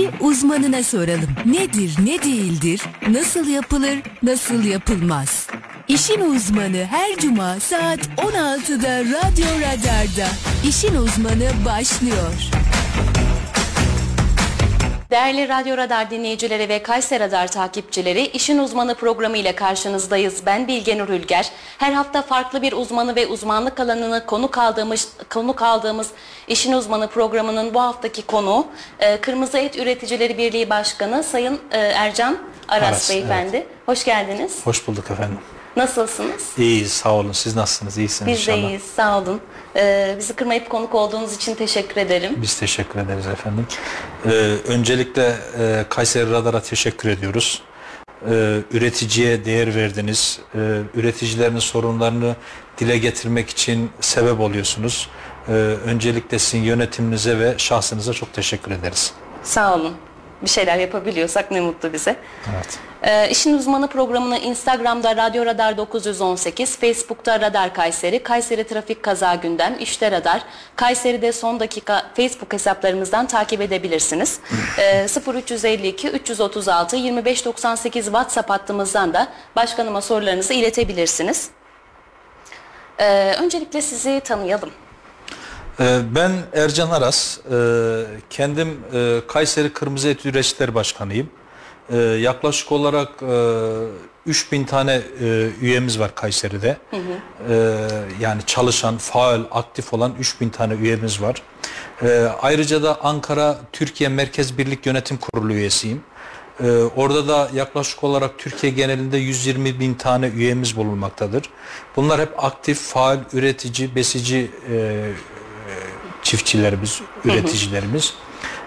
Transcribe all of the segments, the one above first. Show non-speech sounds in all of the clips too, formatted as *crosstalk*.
İşi uzmanına soralım. Nedir, ne değildir, nasıl yapılır, nasıl yapılmaz? İşin uzmanı her cuma saat 16'da Radyo Radar'da. İşin uzmanı başlıyor. Değerli Radyo Radar dinleyicileri ve Kayser Radar takipçileri, İşin Uzmanı programı ile karşınızdayız. Ben Bilge Nur Ülger. Her hafta farklı bir uzmanı ve uzmanlık alanını konu kaldığımız, konu kaldığımız İşin Uzmanı programının bu haftaki konu e, Kırmızı Et Üreticileri Birliği Başkanı Sayın e, Ercan Aras, Aras, Beyefendi. evet. Hoş geldiniz. Hoş bulduk efendim. Nasılsınız? İyiyiz sağ olun. Siz nasılsınız? İyisiniz Biz inşallah. de iyiyiz, sağ olun. E, bizi kırmayıp konuk olduğunuz için teşekkür ederim. Biz teşekkür ederiz efendim. Ee, öncelikle e, Kayseri Radar'a teşekkür ediyoruz. Ee, üreticiye değer verdiniz. Ee, üreticilerin sorunlarını dile getirmek için sebep oluyorsunuz. Ee, öncelikle sizin yönetiminize ve şahsınıza çok teşekkür ederiz. Sağ olun. Bir şeyler yapabiliyorsak ne mutlu bize. Evet. Ee, İşin Uzmanı programını Instagram'da Radyo Radar 918, Facebook'ta Radar Kayseri, Kayseri Trafik Kaza Gündem, İşte Radar, Kayseri'de son dakika Facebook hesaplarımızdan takip edebilirsiniz. Ee, 0352 336 2598 WhatsApp hattımızdan da başkanıma sorularınızı iletebilirsiniz. Ee, öncelikle sizi tanıyalım. Ee, Ben Ercan Aras, Ee, kendim e, Kayseri Kırmızı Et Üreticileri Başkanıyım. Ee, Yaklaşık olarak e, 3000 tane e, üyemiz var Kayseri'de. Ee, Yani çalışan, faal, aktif olan 3000 tane üyemiz var. Ayrıca da Ankara Türkiye Merkez Birlik Yönetim Kurulu üyesiyim. Ee, orada da yaklaşık olarak Türkiye genelinde 120 bin tane üyemiz bulunmaktadır. Bunlar hep aktif, faal, üretici, besici e, çiftçilerimiz, üreticilerimiz.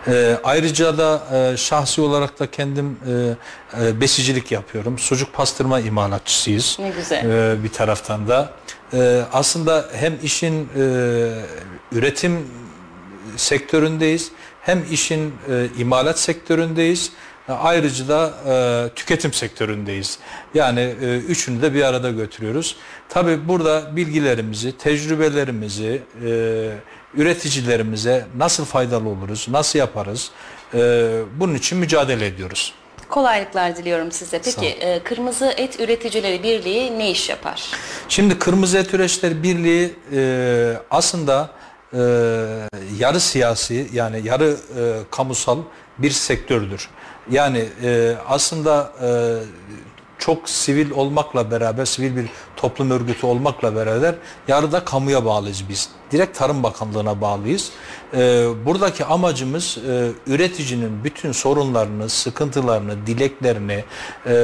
Ee, ayrıca da e, şahsi olarak da kendim e, e, besicilik yapıyorum. Sucuk pastırma imalatçısıyız. Ne güzel. Ee, bir taraftan da. Ee, aslında hem işin e, üretim sektöründeyiz hem işin e, imalat sektöründeyiz. Ayrıca da e, tüketim sektöründeyiz. Yani e, üçünü de bir arada götürüyoruz. Tabii burada bilgilerimizi, tecrübelerimizi e, üreticilerimize nasıl faydalı oluruz, nasıl yaparız e, bunun için mücadele ediyoruz. Kolaylıklar diliyorum size. Peki e, Kırmızı Et Üreticileri Birliği ne iş yapar? Şimdi Kırmızı Et Üreticileri Birliği e, aslında e, yarı siyasi yani yarı e, kamusal bir sektördür. Yani e, aslında e, çok sivil olmakla beraber, sivil bir toplum örgütü olmakla beraber yarıda kamuya bağlıyız biz. Direkt Tarım Bakanlığı'na bağlıyız. E, buradaki amacımız e, üreticinin bütün sorunlarını, sıkıntılarını, dileklerini e,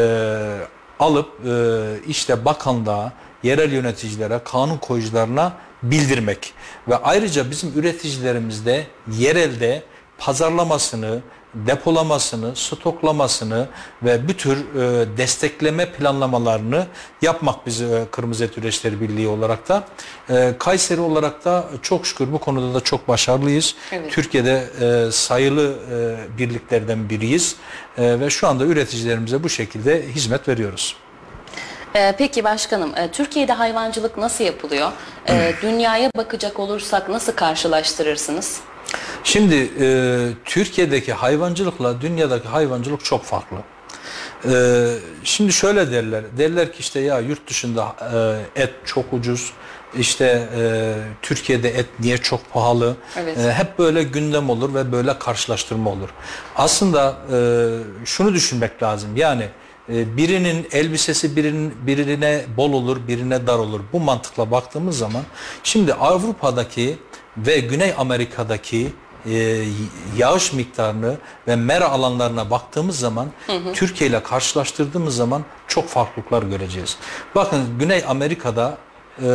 alıp e, işte bakanlığa, yerel yöneticilere, kanun koyucularına bildirmek. Ve ayrıca bizim üreticilerimizde yerelde pazarlamasını, depolamasını, stoklamasını ve bir tür e, destekleme planlamalarını yapmak biz e, Kırmızı Et Üreticileri Birliği olarak da. E, Kayseri olarak da çok şükür bu konuda da çok başarılıyız. Evet. Türkiye'de e, sayılı e, birliklerden biriyiz E, ve şu anda üreticilerimize bu şekilde hizmet veriyoruz. Ee, peki başkanım, e, Türkiye'de hayvancılık nasıl yapılıyor? Ee, *clears throat* dünyaya bakacak olursak nasıl karşılaştırırsınız? Şimdi e, Türkiye'deki hayvancılıkla dünyadaki hayvancılık çok farklı. E, şimdi şöyle derler, derler ki işte ya yurt dışında e, et çok ucuz, işte e, Türkiye'de et niye çok pahalı, Evet. E, hep böyle gündem olur ve böyle karşılaştırma olur. Aslında e, şunu düşünmek lazım yani e, birinin elbisesi birinin, birine bol olur, birine dar olur. Bu mantıkla baktığımız zaman şimdi Avrupa'daki ve Güney Amerika'daki e, yağış miktarını ve mera alanlarına baktığımız zaman Türkiye ile karşılaştırdığımız zaman çok farklılıklar göreceğiz. Bakın Güney Amerika'da e,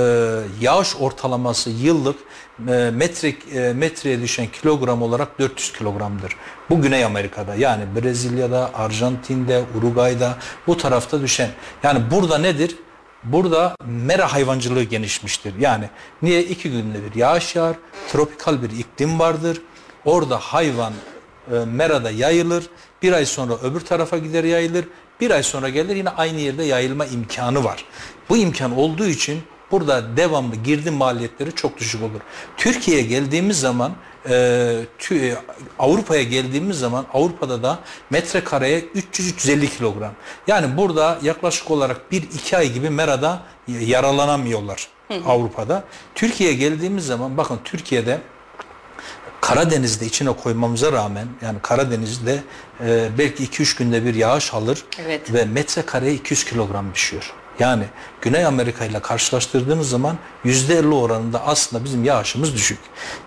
yağış ortalaması yıllık e, metre, e, metreye düşen kilogram olarak 400 kilogramdır. Bu Güney Amerika'da yani Brezilya'da, Arjantin'de, Uruguay'da bu tarafta düşen. Yani burada nedir? Burada mera hayvancılığı genişmiştir. Yani niye iki günde bir yağış yağar, tropikal bir iklim vardır. Orada hayvan e, merada yayılır. Bir ay sonra öbür tarafa gider yayılır. Bir ay sonra gelir yine aynı yerde yayılma imkanı var. Bu imkan olduğu için burada devamlı girdi maliyetleri çok düşük olur. Türkiye'ye geldiğimiz zaman e, Avrupa'ya geldiğimiz zaman Avrupa'da da metrekareye 300-350 kilogram. Yani burada yaklaşık olarak 1-2 ay gibi merada yaralanamıyorlar Avrupa'da. Türkiye'ye geldiğimiz zaman bakın Türkiye'de Karadeniz'de içine koymamıza rağmen yani Karadeniz'de e, belki 2-3 günde bir yağış alır evet. ve metrekareye 200 kilogram düşüyor. Yani Güney Amerika ile karşılaştırdığınız zaman %50 oranında aslında bizim yağışımız düşük.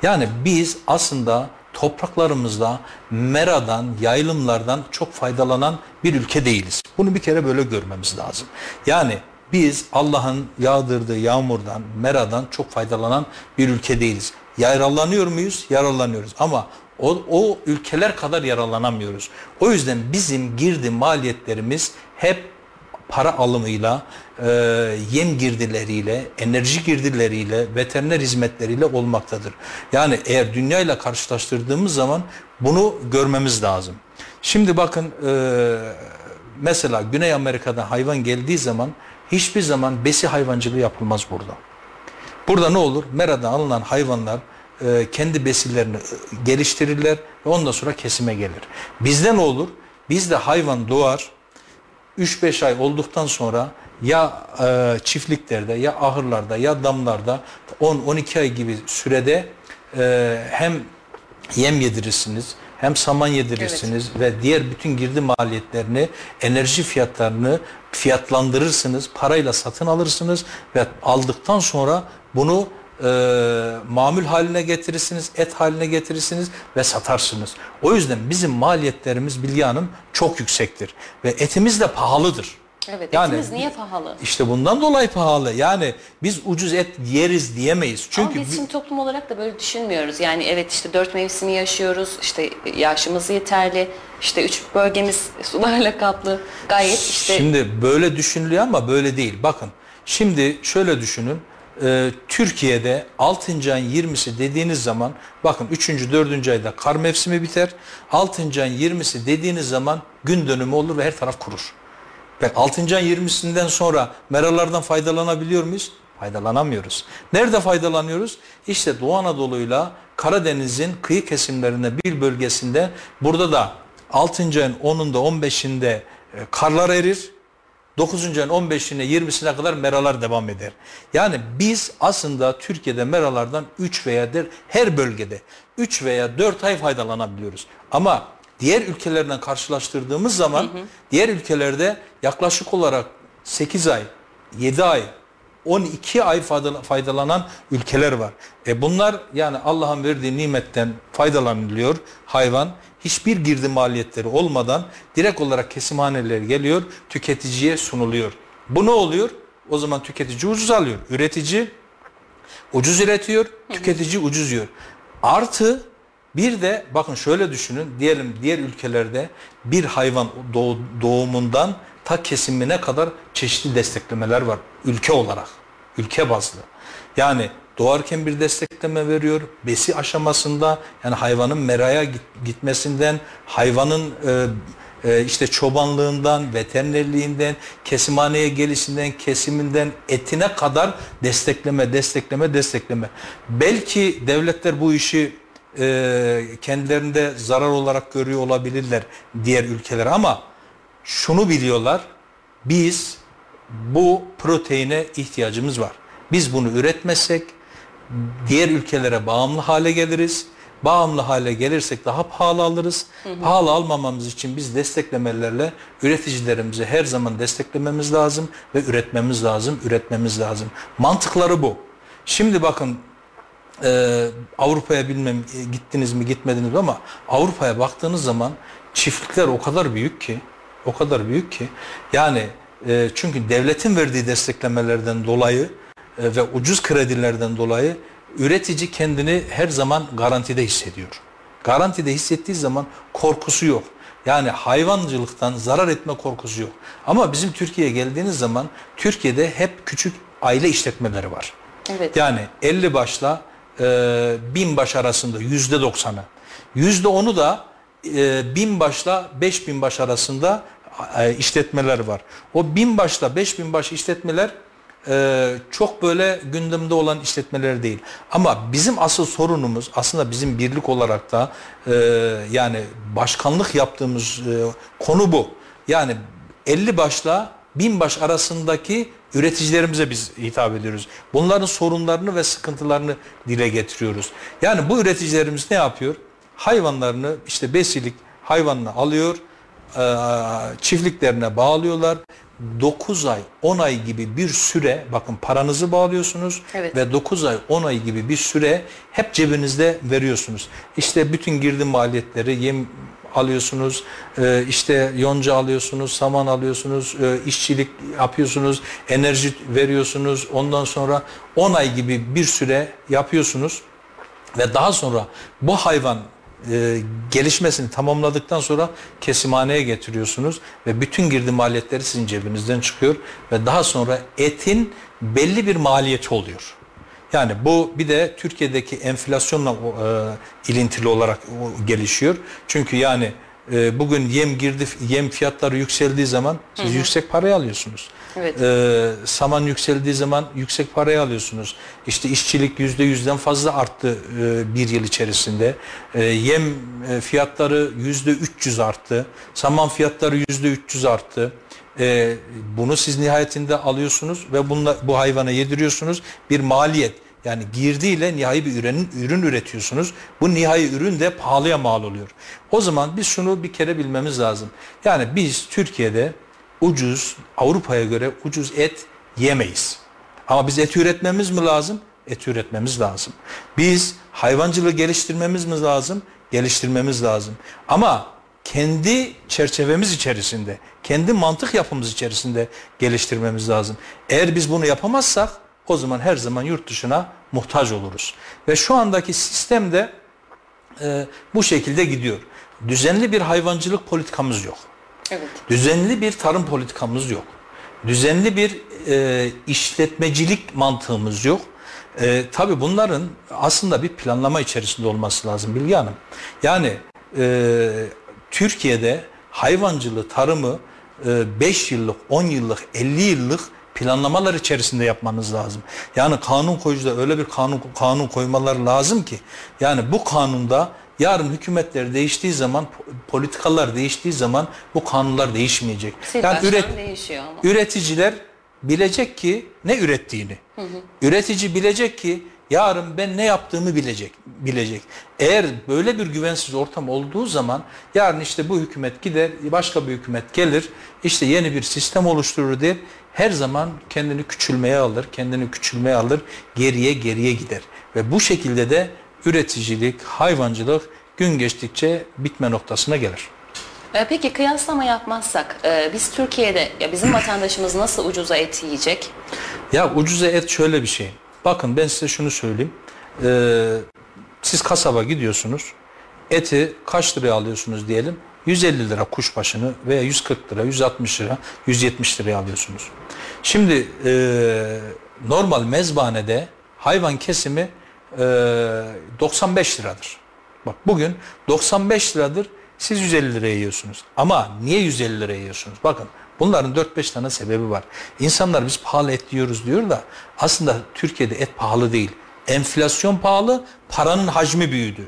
Yani biz aslında topraklarımızda meradan, yayılımlardan çok faydalanan bir ülke değiliz. Bunu bir kere böyle görmemiz lazım. Yani biz Allah'ın yağdırdığı yağmurdan, meradan çok faydalanan bir ülke değiliz. Yararlanıyor muyuz? Yararlanıyoruz. Ama o, o ülkeler kadar yaralanamıyoruz. O yüzden bizim girdi maliyetlerimiz hep para alımıyla, e, yem girdileriyle, enerji girdileriyle, veteriner hizmetleriyle olmaktadır. Yani eğer dünya ile karşılaştırdığımız zaman bunu görmemiz lazım. Şimdi bakın e, mesela Güney Amerika'da hayvan geldiği zaman hiçbir zaman besi hayvancılığı yapılmaz burada. Burada ne olur? Mera'dan alınan hayvanlar e, kendi besillerini e, geliştirirler ve ondan sonra kesime gelir. Bizde ne olur? Bizde hayvan doğar, 3-5 ay olduktan sonra ya e, çiftliklerde ya ahırlarda ya damlarda 10-12 ay gibi sürede e, hem yem yedirirsiniz hem saman yedirirsiniz evet. ve diğer bütün girdi maliyetlerini, enerji fiyatlarını fiyatlandırırsınız, parayla satın alırsınız ve aldıktan sonra bunu e, mamül haline getirirsiniz, et haline getirirsiniz ve satarsınız. O yüzden bizim maliyetlerimiz Bilge Hanım çok yüksektir ve etimiz de pahalıdır. Evet yani, etimiz niye pahalı? İşte bundan dolayı pahalı. Yani biz ucuz et yeriz diyemeyiz. Çünkü Ama biz şimdi toplum olarak da böyle düşünmüyoruz. Yani evet işte dört mevsimi yaşıyoruz. İşte yaşımız yeterli. İşte üç bölgemiz sularla kaplı. Gayet işte. Şimdi böyle düşünülüyor ama böyle değil. Bakın şimdi şöyle düşünün e, Türkiye'de 6. ayın 20'si dediğiniz zaman bakın 3. 4. ayda kar mevsimi biter. 6. ayın 20'si dediğiniz zaman gün dönümü olur ve her taraf kurur. Ve 6. ayın 20'sinden sonra meralardan faydalanabiliyor muyuz? Faydalanamıyoruz. Nerede faydalanıyoruz? İşte Doğu Anadolu'yla Karadeniz'in kıyı kesimlerinde bir bölgesinde burada da 6. ayın 10'unda 15'inde e, karlar erir 9. ayın 15'ine 20'sine kadar meralar devam eder. Yani biz aslında Türkiye'de meralardan 3 veya der, her bölgede 3 veya 4 ay faydalanabiliyoruz. Ama diğer ülkelerden karşılaştırdığımız zaman hı hı. diğer ülkelerde yaklaşık olarak 8 ay, 7 ay, 12 ay faydalanan ülkeler var. E bunlar yani Allah'ın verdiği nimetten faydalanılıyor hayvan hiçbir girdi maliyetleri olmadan direkt olarak kesimhaneler geliyor, tüketiciye sunuluyor. Bu ne oluyor? O zaman tüketici ucuz alıyor. Üretici ucuz üretiyor, tüketici ucuz yiyor. Artı bir de bakın şöyle düşünün diyelim diğer ülkelerde bir hayvan doğumundan ta kesimine kadar çeşitli desteklemeler var ülke olarak, ülke bazlı. Yani doğarken bir destekleme veriyor. Besi aşamasında yani hayvanın meraya gitmesinden, hayvanın e, e, işte çobanlığından, veterinerliğinden, kesimhaneye gelişinden, kesiminden, etine kadar destekleme, destekleme, destekleme. Belki devletler bu işi e, kendilerinde zarar olarak görüyor olabilirler diğer ülkeler ama şunu biliyorlar, biz bu proteine ihtiyacımız var. Biz bunu üretmezsek diğer ülkelere bağımlı hale geliriz. Bağımlı hale gelirsek daha pahalı alırız. Hı hı. Pahalı almamamız için biz desteklemelerle üreticilerimizi her zaman desteklememiz lazım ve üretmemiz lazım, üretmemiz lazım. Mantıkları bu. Şimdi bakın e, Avrupa'ya bilmem e, gittiniz mi gitmediniz mi ama Avrupa'ya baktığınız zaman çiftlikler o kadar büyük ki o kadar büyük ki yani e, çünkü devletin verdiği desteklemelerden dolayı e, ve ucuz kredilerden dolayı üretici kendini her zaman garantide hissediyor. Garantide hissettiği zaman korkusu yok. Yani hayvancılıktan zarar etme korkusu yok. Ama bizim Türkiye'ye geldiğiniz zaman Türkiye'de hep küçük aile işletmeleri var. Evet. Yani 50 başla e, 1000 baş arasında yüzde doksanı. Yüzde onu da e, 1000 başla 5000 baş arasında işletmeler var. O 1000 başla 5000 baş işletmeler e, çok böyle gündemde olan işletmeler değil. Ama bizim asıl sorunumuz aslında bizim birlik olarak da e, yani başkanlık yaptığımız e, konu bu. Yani 50 başla 1000 baş arasındaki üreticilerimize biz hitap ediyoruz. Bunların sorunlarını ve sıkıntılarını dile getiriyoruz. Yani bu üreticilerimiz ne yapıyor? Hayvanlarını işte besilik hayvanını alıyor, e, çiftliklerine bağlıyorlar. 9 ay 10 ay gibi bir süre bakın paranızı bağlıyorsunuz Evet. ve 9 ay 10 ay gibi bir süre hep cebinizde veriyorsunuz. İşte bütün girdi maliyetleri yem alıyorsunuz, e, işte yonca alıyorsunuz, saman alıyorsunuz, e, işçilik yapıyorsunuz, enerji veriyorsunuz. Ondan sonra 10 ay gibi bir süre yapıyorsunuz ve daha sonra bu hayvan e, gelişmesini tamamladıktan sonra kesimhaneye getiriyorsunuz ve bütün girdi maliyetleri sizin cebinizden çıkıyor ve daha sonra etin belli bir maliyeti oluyor. Yani bu bir de Türkiye'deki enflasyonla e, ilintili olarak gelişiyor. Çünkü yani e, bugün yem girdi yem fiyatları yükseldiği zaman siz yüksek parayı alıyorsunuz. Evet. E, saman yükseldiği zaman yüksek parayı alıyorsunuz. İşte işçilik yüzde yüzden fazla arttı e, bir yıl içerisinde. E, yem fiyatları yüzde 300 arttı. Saman fiyatları yüzde 300 arttı. E, bunu siz nihayetinde alıyorsunuz ve bunla, bu hayvana yediriyorsunuz. Bir maliyet. Yani girdiyle nihai bir ürün, ürün üretiyorsunuz. Bu nihai ürün de pahalıya mal oluyor. O zaman biz şunu bir kere bilmemiz lazım. Yani biz Türkiye'de ucuz, Avrupa'ya göre ucuz et yemeyiz. Ama biz et üretmemiz mi lazım? Et üretmemiz lazım. Biz hayvancılığı geliştirmemiz mi lazım? Geliştirmemiz lazım. Ama kendi çerçevemiz içerisinde, kendi mantık yapımız içerisinde geliştirmemiz lazım. Eğer biz bunu yapamazsak o zaman her zaman yurt dışına muhtaç oluruz. Ve şu andaki sistemde e, bu şekilde gidiyor. Düzenli bir hayvancılık politikamız yok. Evet. Düzenli bir tarım politikamız yok. Düzenli bir e, işletmecilik mantığımız yok. E, tabii bunların aslında bir planlama içerisinde olması lazım Bilge Hanım. Yani e, Türkiye'de hayvancılığı, tarımı 5 yıllık, 10 yıllık, 50 yıllık planlamalar içerisinde yapmanız lazım. Yani kanun koyucuda öyle bir kanun kanun koymalar lazım ki yani bu kanunda yarın hükümetler değiştiği zaman politikalar değiştiği zaman bu kanunlar değişmeyecek. Sil yani üret, üreticiler bilecek ki ne ürettiğini. Üretici bilecek ki yarın ben ne yaptığımı bilecek. bilecek. Eğer böyle bir güvensiz ortam olduğu zaman yarın işte bu hükümet gider, başka bir hükümet gelir, işte yeni bir sistem oluşturur der. Her zaman kendini küçülmeye alır, kendini küçülmeye alır, geriye geriye gider. Ve bu şekilde de üreticilik, hayvancılık gün geçtikçe bitme noktasına gelir. Ee, Peki kıyaslama yapmazsak e, biz Türkiye'de ya bizim vatandaşımız nasıl ucuza et yiyecek? Ya ucuza et şöyle bir şey. Bakın ben size şunu söyleyeyim. Ee, siz kasaba gidiyorsunuz. Eti kaç liraya alıyorsunuz diyelim. 150 lira kuşbaşını veya 140 lira, 160 lira, 170 liraya alıyorsunuz. Şimdi e, normal mezbanede hayvan kesimi e, 95 liradır. Bak bugün 95 liradır siz 150 liraya yiyorsunuz. Ama niye 150 liraya yiyorsunuz? Bakın bunların 4-5 tane sebebi var. İnsanlar biz pahalı et yiyoruz diyor da aslında Türkiye'de et pahalı değil. Enflasyon pahalı, paranın hacmi büyüdü.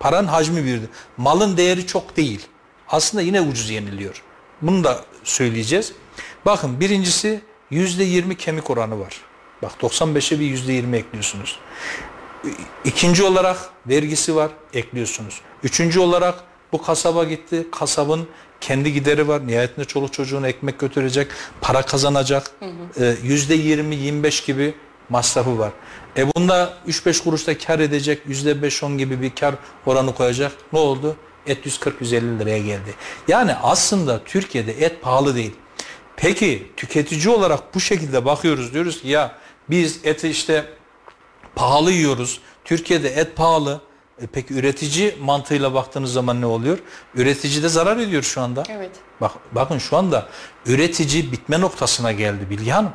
Paranın hacmi büyüdü. Malın değeri çok değil. Aslında yine ucuz yeniliyor. Bunu da söyleyeceğiz. Bakın birincisi %20 kemik oranı var. Bak 95'e bir %20 ekliyorsunuz. İkinci olarak vergisi var, ekliyorsunuz. Üçüncü olarak bu kasaba gitti, kasabın kendi gideri var. Nihayetinde çoluk çocuğuna ekmek götürecek, para kazanacak. Ee, Yüzde 20-25 gibi masrafı var. E bunda 3-5 kuruşta kar edecek, yüzde 5-10 gibi bir kar oranı koyacak. Ne oldu? Et 140-150 liraya geldi. Yani aslında Türkiye'de et pahalı değil. Peki tüketici olarak bu şekilde bakıyoruz diyoruz ki ya biz eti işte pahalı yiyoruz. Türkiye'de et pahalı. E peki üretici mantığıyla baktığınız zaman ne oluyor? Üretici de zarar ediyor şu anda. Evet. Bak bakın şu anda üretici bitme noktasına geldi Bilge Hanım.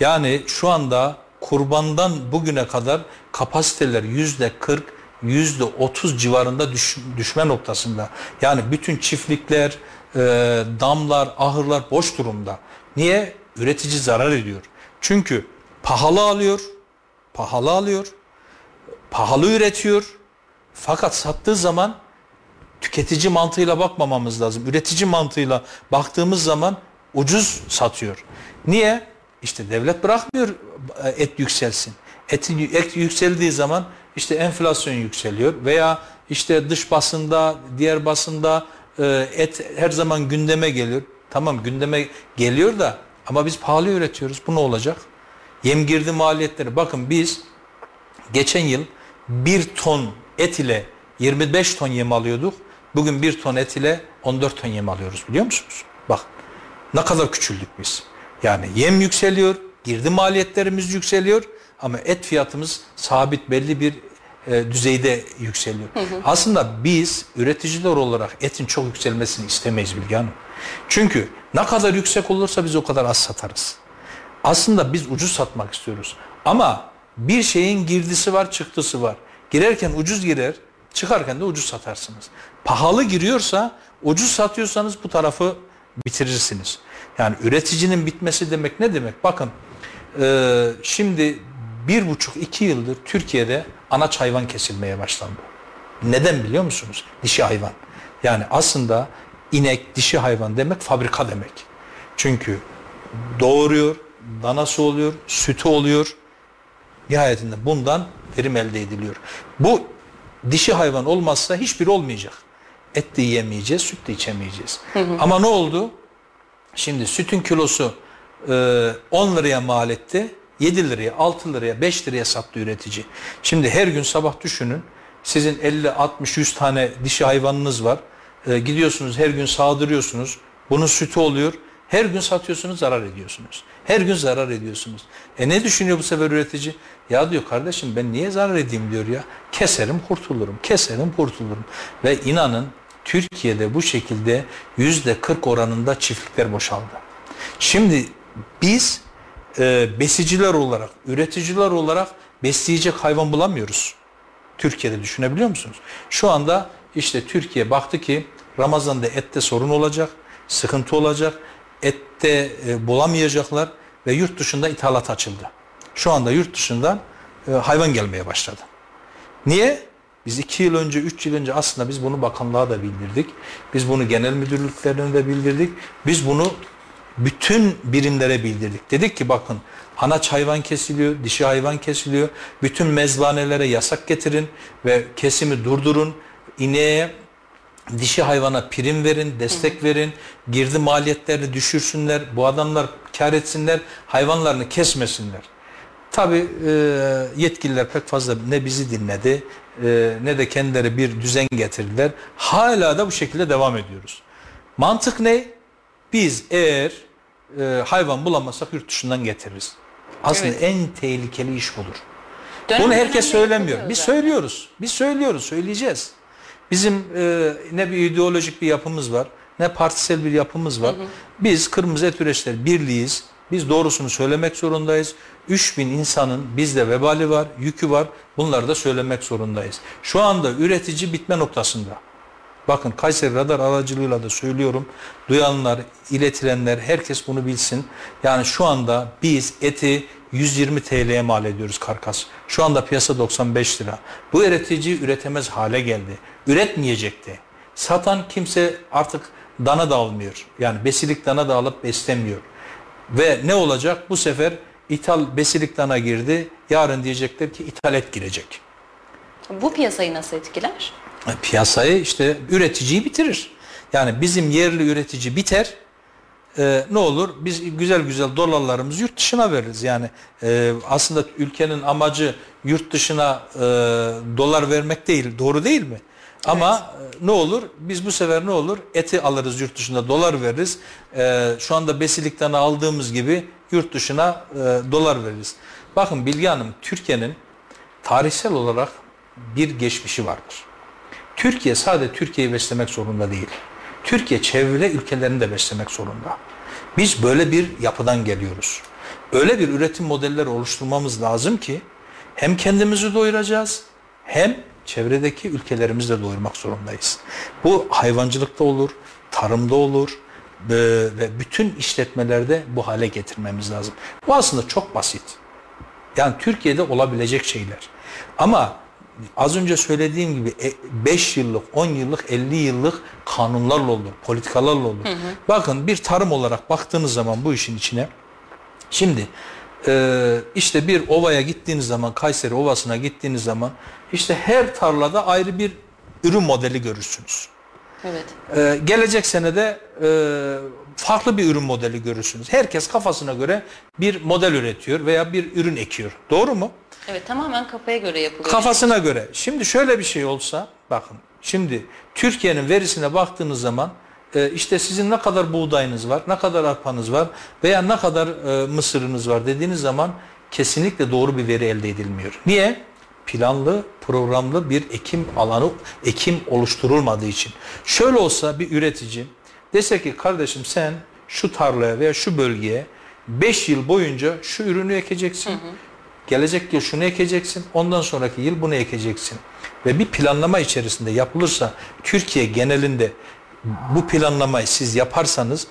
Yani şu anda kurbandan bugüne kadar kapasiteler yüzde 40 yüzde 30 civarında düş- düşme noktasında. Yani bütün çiftlikler, e, damlar, ahırlar boş durumda. Niye? Üretici zarar ediyor. Çünkü pahalı alıyor, pahalı alıyor, pahalı üretiyor. Fakat sattığı zaman tüketici mantığıyla bakmamamız lazım. Üretici mantığıyla baktığımız zaman ucuz satıyor. Niye? İşte devlet bırakmıyor e, et yükselsin. Et, et yükseldiği zaman işte enflasyon yükseliyor veya işte dış basında, diğer basında e, et her zaman gündeme geliyor. Tamam gündeme geliyor da ama biz pahalı üretiyoruz. Bu ne olacak? Yem girdi maliyetleri. Bakın biz geçen yıl bir ton et ile 25 ton yem alıyorduk. Bugün bir ton et ile 14 ton yem alıyoruz biliyor musunuz? Bak ne kadar küçüldük biz. Yani yem yükseliyor, girdi maliyetlerimiz yükseliyor ama et fiyatımız sabit belli bir e, düzeyde yükseliyor. Hı hı. Aslında biz üreticiler olarak etin çok yükselmesini istemeyiz Bilge Hanım. Çünkü ne kadar yüksek olursa biz o kadar az satarız. Aslında biz ucuz satmak istiyoruz. Ama bir şeyin girdisi var, çıktısı var. Girerken ucuz girer, çıkarken de ucuz satarsınız. Pahalı giriyorsa, ucuz satıyorsanız bu tarafı bitirirsiniz. Yani üreticinin bitmesi demek ne demek? Bakın e, şimdi bir buçuk iki yıldır Türkiye'de anaç hayvan kesilmeye başlandı. Neden biliyor musunuz? Dişi hayvan. Yani aslında inek, dişi hayvan demek fabrika demek. Çünkü doğuruyor, danası oluyor, sütü oluyor. Nihayetinde bundan verim elde ediliyor. Bu dişi hayvan olmazsa hiçbir olmayacak. Et de yiyemeyeceğiz, süt de içemeyeceğiz. Hı hı. Ama ne oldu? Şimdi sütün kilosu e, 10 liraya mal etti. 7 liraya, 6 liraya, 5 liraya sattı üretici. Şimdi her gün sabah düşünün. Sizin 50, 60, 100 tane dişi hayvanınız var. E, gidiyorsunuz her gün sağdırıyorsunuz. Bunun sütü oluyor. Her gün satıyorsunuz, zarar ediyorsunuz. Her gün zarar ediyorsunuz. E ne düşünüyor bu sefer üretici? Ya diyor kardeşim ben niye zarar edeyim diyor ya. Keserim kurtulurum, keserim kurtulurum. Ve inanın Türkiye'de bu şekilde yüzde 40 oranında çiftlikler boşaldı. Şimdi biz e, besiciler olarak, üreticiler olarak besleyecek hayvan bulamıyoruz. Türkiye'de düşünebiliyor musunuz? Şu anda işte Türkiye baktı ki Ramazan'da ette sorun olacak, sıkıntı olacak, ette e, bulamayacaklar ve yurt dışında ithalat açıldı. Şu anda yurt dışından e, hayvan gelmeye başladı. Niye? Biz iki yıl önce, üç yıl önce aslında biz bunu bakanlığa da bildirdik. Biz bunu genel müdürlüklerine de bildirdik. Biz bunu bütün birimlere bildirdik. Dedik ki bakın anaç hayvan kesiliyor, dişi hayvan kesiliyor. Bütün mezbanelere yasak getirin ve kesimi durdurun. İneğe dişi hayvana prim verin, destek verin, girdi maliyetlerini düşürsünler, bu adamlar kar etsinler, hayvanlarını kesmesinler. Tabi e, yetkililer pek fazla ne bizi dinledi e, ne de kendileri bir düzen getirdiler. Hala da bu şekilde devam ediyoruz. Mantık ne? Biz eğer e, hayvan bulamazsak yurt dışından getiririz. Aslında evet. en tehlikeli iş budur. Dönem Bunu herkes söylemiyor. Biz söylüyoruz. Biz söylüyoruz, söyleyeceğiz. Bizim e, ne bir ideolojik bir yapımız var, ne partisel bir yapımız var. Hı hı. Biz Kırmızı Et Üreticiler Birliği'yiz. Biz doğrusunu söylemek zorundayız. 3000 insanın bizde vebali var, yükü var. Bunları da söylemek zorundayız. Şu anda üretici bitme noktasında. Bakın Kayseri Radar aracılığıyla da söylüyorum. Duyanlar, iletilenler herkes bunu bilsin. Yani şu anda biz eti 120 TL'ye mal ediyoruz karkas. Şu anda piyasa 95 lira. Bu üretici üretemez hale geldi. Üretmeyecekti. Satan kimse artık dana da almıyor. Yani besilik dana da alıp beslemiyor. Ve ne olacak? Bu sefer ithal besilik dana girdi. Yarın diyecekler ki ithal et girecek. Bu piyasayı nasıl etkiler? E, piyasayı işte üreticiyi bitirir. Yani bizim yerli üretici biter. Ee, ne olur? Biz güzel güzel dolarlarımızı yurt dışına veririz. Yani e, aslında ülkenin amacı yurt dışına e, dolar vermek değil. Doğru değil mi? Ama evet. ne olur? Biz bu sefer ne olur? Eti alırız yurt dışında dolar veririz. Ee, şu anda besilikten aldığımız gibi yurt dışına e, dolar veririz. Bakın Bilge Hanım Türkiye'nin tarihsel olarak bir geçmişi vardır. Türkiye sadece Türkiye'yi beslemek zorunda değil. Türkiye çevre ülkelerini de beslemek zorunda. Biz böyle bir yapıdan geliyoruz. Öyle bir üretim modelleri oluşturmamız lazım ki hem kendimizi doyuracağız hem çevredeki ülkelerimizi de doyurmak zorundayız. Bu hayvancılıkta olur, tarımda olur, e, ve bütün işletmelerde bu hale getirmemiz lazım. Bu aslında çok basit. Yani Türkiye'de olabilecek şeyler. Ama az önce söylediğim gibi 5 yıllık, 10 yıllık, 50 yıllık kanunlarla olur, politikalarla olur. Hı hı. Bakın bir tarım olarak baktığınız zaman bu işin içine şimdi e, işte bir ovaya gittiğiniz zaman Kayseri Ovası'na gittiğiniz zaman işte her tarlada ayrı bir ürün modeli görürsünüz. Evet. Ee, gelecek senede e, farklı bir ürün modeli görürsünüz. Herkes kafasına göre bir model üretiyor veya bir ürün ekiyor. Doğru mu? Evet tamamen kafaya göre yapılıyor. Kafasına göre. Şimdi şöyle bir şey olsa bakın şimdi Türkiye'nin verisine baktığınız zaman e, işte sizin ne kadar buğdayınız var, ne kadar arpanız var veya ne kadar e, mısırınız var dediğiniz zaman kesinlikle doğru bir veri elde edilmiyor. Niye? planlı, programlı bir ekim alanı, ekim oluşturulmadığı için. Şöyle olsa bir üretici dese ki kardeşim sen şu tarlaya veya şu bölgeye 5 yıl boyunca şu ürünü ekeceksin. Hı hı. Gelecek yıl şunu ekeceksin. Ondan sonraki yıl bunu ekeceksin. Ve bir planlama içerisinde yapılırsa Türkiye genelinde bu planlamayı siz yaparsanız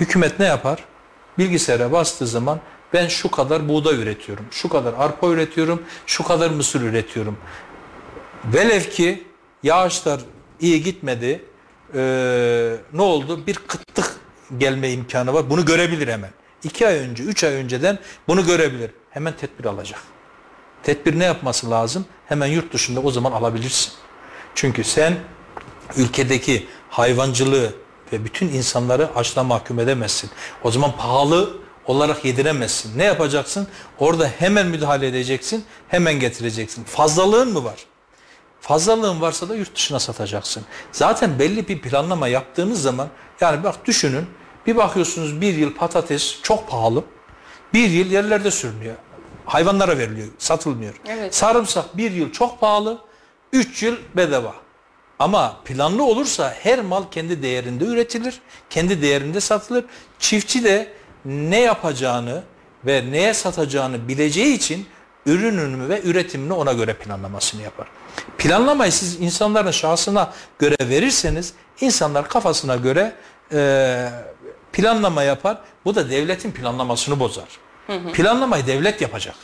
hükümet ne yapar? Bilgisayara bastığı zaman ben şu kadar buğday üretiyorum, şu kadar arpa üretiyorum, şu kadar mısır üretiyorum. Velev ki yağışlar iyi gitmedi, ee, ne oldu? Bir kıtlık gelme imkanı var. Bunu görebilir hemen. İki ay önce, üç ay önceden bunu görebilir. Hemen tedbir alacak. Tedbir ne yapması lazım? Hemen yurt dışında o zaman alabilirsin. Çünkü sen ülkedeki hayvancılığı ve bütün insanları açla mahkum edemezsin. O zaman pahalı olarak yediremezsin. Ne yapacaksın? Orada hemen müdahale edeceksin, hemen getireceksin. Fazlalığın mı var? Fazlalığın varsa da yurt dışına satacaksın. Zaten belli bir planlama yaptığınız zaman yani bak düşünün bir bakıyorsunuz bir yıl patates çok pahalı. Bir yıl yerlerde sürünüyor. Hayvanlara veriliyor, satılmıyor. Evet. Sarımsak bir yıl çok pahalı, üç yıl bedava. Ama planlı olursa her mal kendi değerinde üretilir, kendi değerinde satılır. Çiftçi de ne yapacağını ve neye satacağını bileceği için ürününü ve üretimini ona göre planlamasını yapar. Planlamayı siz insanların şahsına göre verirseniz insanlar kafasına göre e, planlama yapar. Bu da devletin planlamasını bozar. Hı hı. Planlamayı devlet yapacak.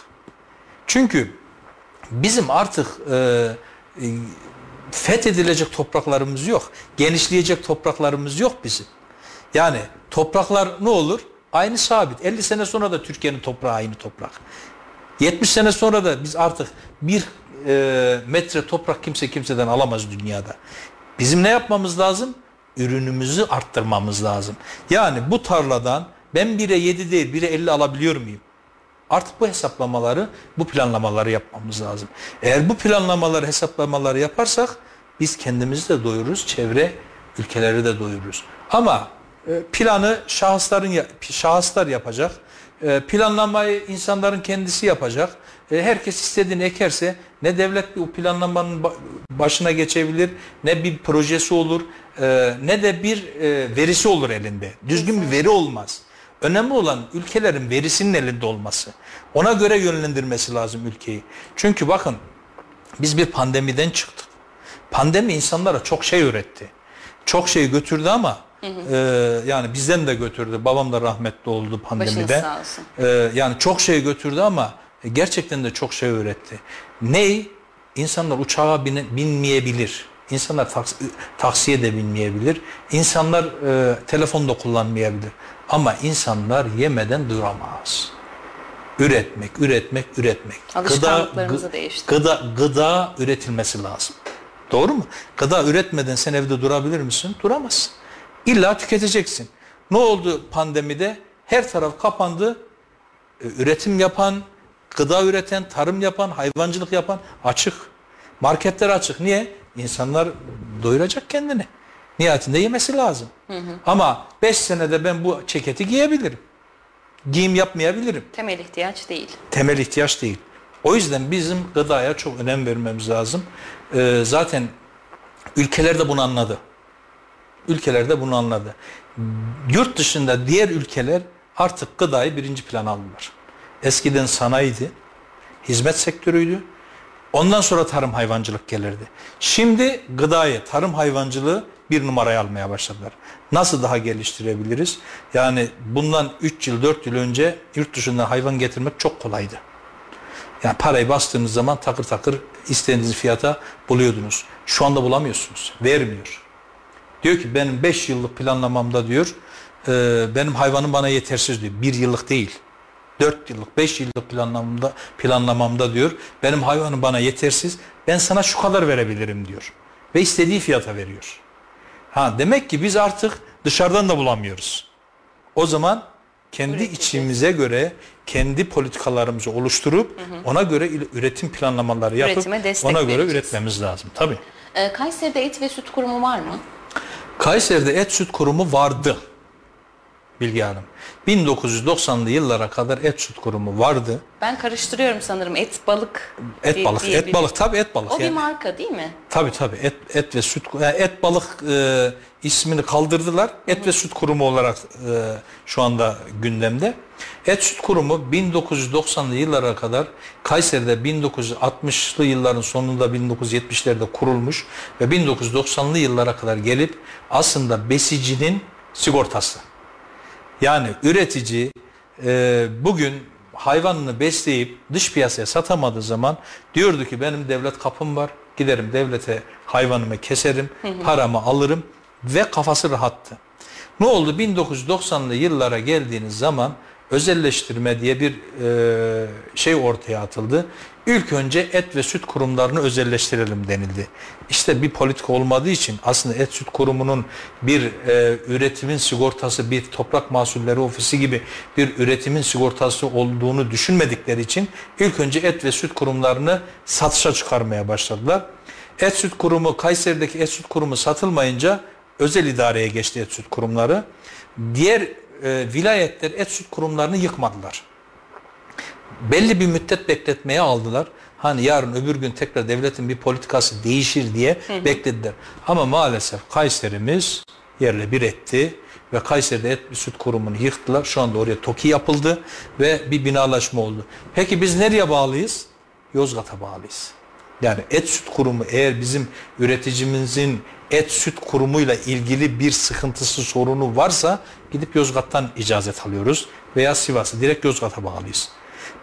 Çünkü bizim artık e, e, fethedilecek topraklarımız yok. Genişleyecek topraklarımız yok bizim. Yani topraklar ne olur? Aynı sabit. 50 sene sonra da Türkiye'nin toprağı aynı toprak. 70 sene sonra da biz artık bir e, metre toprak kimse kimseden alamaz dünyada. Bizim ne yapmamız lazım? Ürünümüzü arttırmamız lazım. Yani bu tarladan ben 1'e 7 değil 1'e 50 alabiliyor muyum? Artık bu hesaplamaları, bu planlamaları yapmamız lazım. Eğer bu planlamaları, hesaplamaları yaparsak biz kendimizi de doyururuz, çevre ülkeleri de doyururuz. Ama e, planı şahısların şahıslar yapacak. E, planlamayı insanların kendisi yapacak. E, herkes istediğini ekerse ne devlet bu planlamanın başına geçebilir, ne bir projesi olur, ne de bir verisi olur elinde. Düzgün bir veri olmaz. Önemli olan ülkelerin verisinin elinde olması. Ona göre yönlendirmesi lazım ülkeyi. Çünkü bakın biz bir pandemiden çıktık. Pandemi insanlara çok şey öğretti. Çok şey götürdü ama Hı hı. Ee, yani bizden de götürdü. Babam da rahmetli oldu pandemide. sağ olsun. Ee, yani çok şey götürdü ama gerçekten de çok şey öğretti. Ney? İnsanlar uçağa bin, binmeyebilir. İnsanlar taks, taksiye de binmeyebilir. İnsanlar e, telefon da kullanmayabilir. Ama insanlar yemeden duramaz. Üretmek, üretmek, üretmek. Alışkanlıklarımızı gıda, değiştirmek. Gıda, gıda üretilmesi lazım. Doğru mu? Gıda üretmeden sen evde durabilir misin? Duramazsın. İlla tüketeceksin. Ne oldu pandemide? Her taraf kapandı. E, üretim yapan, gıda üreten, tarım yapan, hayvancılık yapan açık. Marketler açık. Niye? İnsanlar doyuracak kendini. Nihayetinde yemesi lazım. Hı hı. Ama 5 senede ben bu ceketi giyebilirim. Giyim yapmayabilirim. Temel ihtiyaç değil. Temel ihtiyaç değil. O yüzden bizim gıdaya çok önem vermemiz lazım. Ee, zaten ülkeler de bunu anladı ülkelerde bunu anladı. Yurt dışında diğer ülkeler artık gıdayı birinci plan aldılar. Eskiden sanayiydi, hizmet sektörüydü. Ondan sonra tarım hayvancılık gelirdi. Şimdi gıdayı, tarım hayvancılığı bir numaraya almaya başladılar. Nasıl daha geliştirebiliriz? Yani bundan 3 yıl 4 yıl önce yurt dışından hayvan getirmek çok kolaydı. Yani parayı bastığınız zaman takır takır istediğiniz fiyata buluyordunuz. Şu anda bulamıyorsunuz. Vermiyor. Diyor ki benim 5 yıllık planlamamda diyor benim hayvanım bana yetersiz diyor. 1 yıllık değil. 4 yıllık, 5 yıllık planlamamda, planlamamda diyor benim hayvanım bana yetersiz. Ben sana şu kadar verebilirim diyor. Ve istediği fiyata veriyor. Ha demek ki biz artık dışarıdan da bulamıyoruz. O zaman kendi Üreteceğiz. içimize göre kendi politikalarımızı oluşturup ona göre üretim planlamaları yapıp ona göre vereceğiz. üretmemiz lazım. Tabii. Ee, Kayseri'de et ve süt kurumu var mı? Kayseri'de et süt kurumu vardı. Bilgi Hanım. 1990'lı yıllara kadar et süt kurumu vardı. Ben karıştırıyorum sanırım et balık. Et diye- balık, et balık tabii et balık. O bir yani. marka değil mi? Tabii tabii et et ve süt yani et balık e, ismini kaldırdılar. Et ve süt kurumu olarak e, şu anda gündemde. Et süt kurumu 1990'lı yıllara kadar Kayseri'de 1960'lı yılların sonunda 1970'lerde kurulmuş ve 1990'lı yıllara kadar gelip aslında besicinin sigortası. Yani üretici e, bugün hayvanını besleyip dış piyasaya satamadığı zaman diyordu ki benim devlet kapım var. Giderim devlete hayvanımı keserim, paramı alırım ve kafası rahattı. Ne oldu? 1990'lı yıllara geldiğiniz zaman özelleştirme diye bir e, şey ortaya atıldı. İlk önce et ve süt kurumlarını özelleştirelim denildi. İşte bir politika olmadığı için aslında et süt kurumunun bir e, üretimin sigortası, bir toprak mahsulleri ofisi gibi bir üretimin sigortası olduğunu düşünmedikleri için ilk önce et ve süt kurumlarını satışa çıkarmaya başladılar. Et süt kurumu, Kayseri'deki et süt kurumu satılmayınca özel idareye geçti et süt kurumları. Diğer e, vilayetler et süt kurumlarını yıkmadılar. Belli bir müddet bekletmeye aldılar. Hani yarın öbür gün tekrar devletin bir politikası değişir diye beklediler. Ama maalesef Kayserimiz yerle bir etti ve Kayseri'de et ve süt kurumunu yıktılar. Şu anda oraya TOKİ yapıldı ve bir binalaşma oldu. Peki biz nereye bağlıyız? Yozgat'a bağlıyız. Yani et süt kurumu eğer bizim üreticimizin et süt kurumuyla ilgili bir sıkıntısı sorunu varsa gidip Yozgat'tan icazet alıyoruz veya Sivas'a direkt Yozgat'a bağlıyız.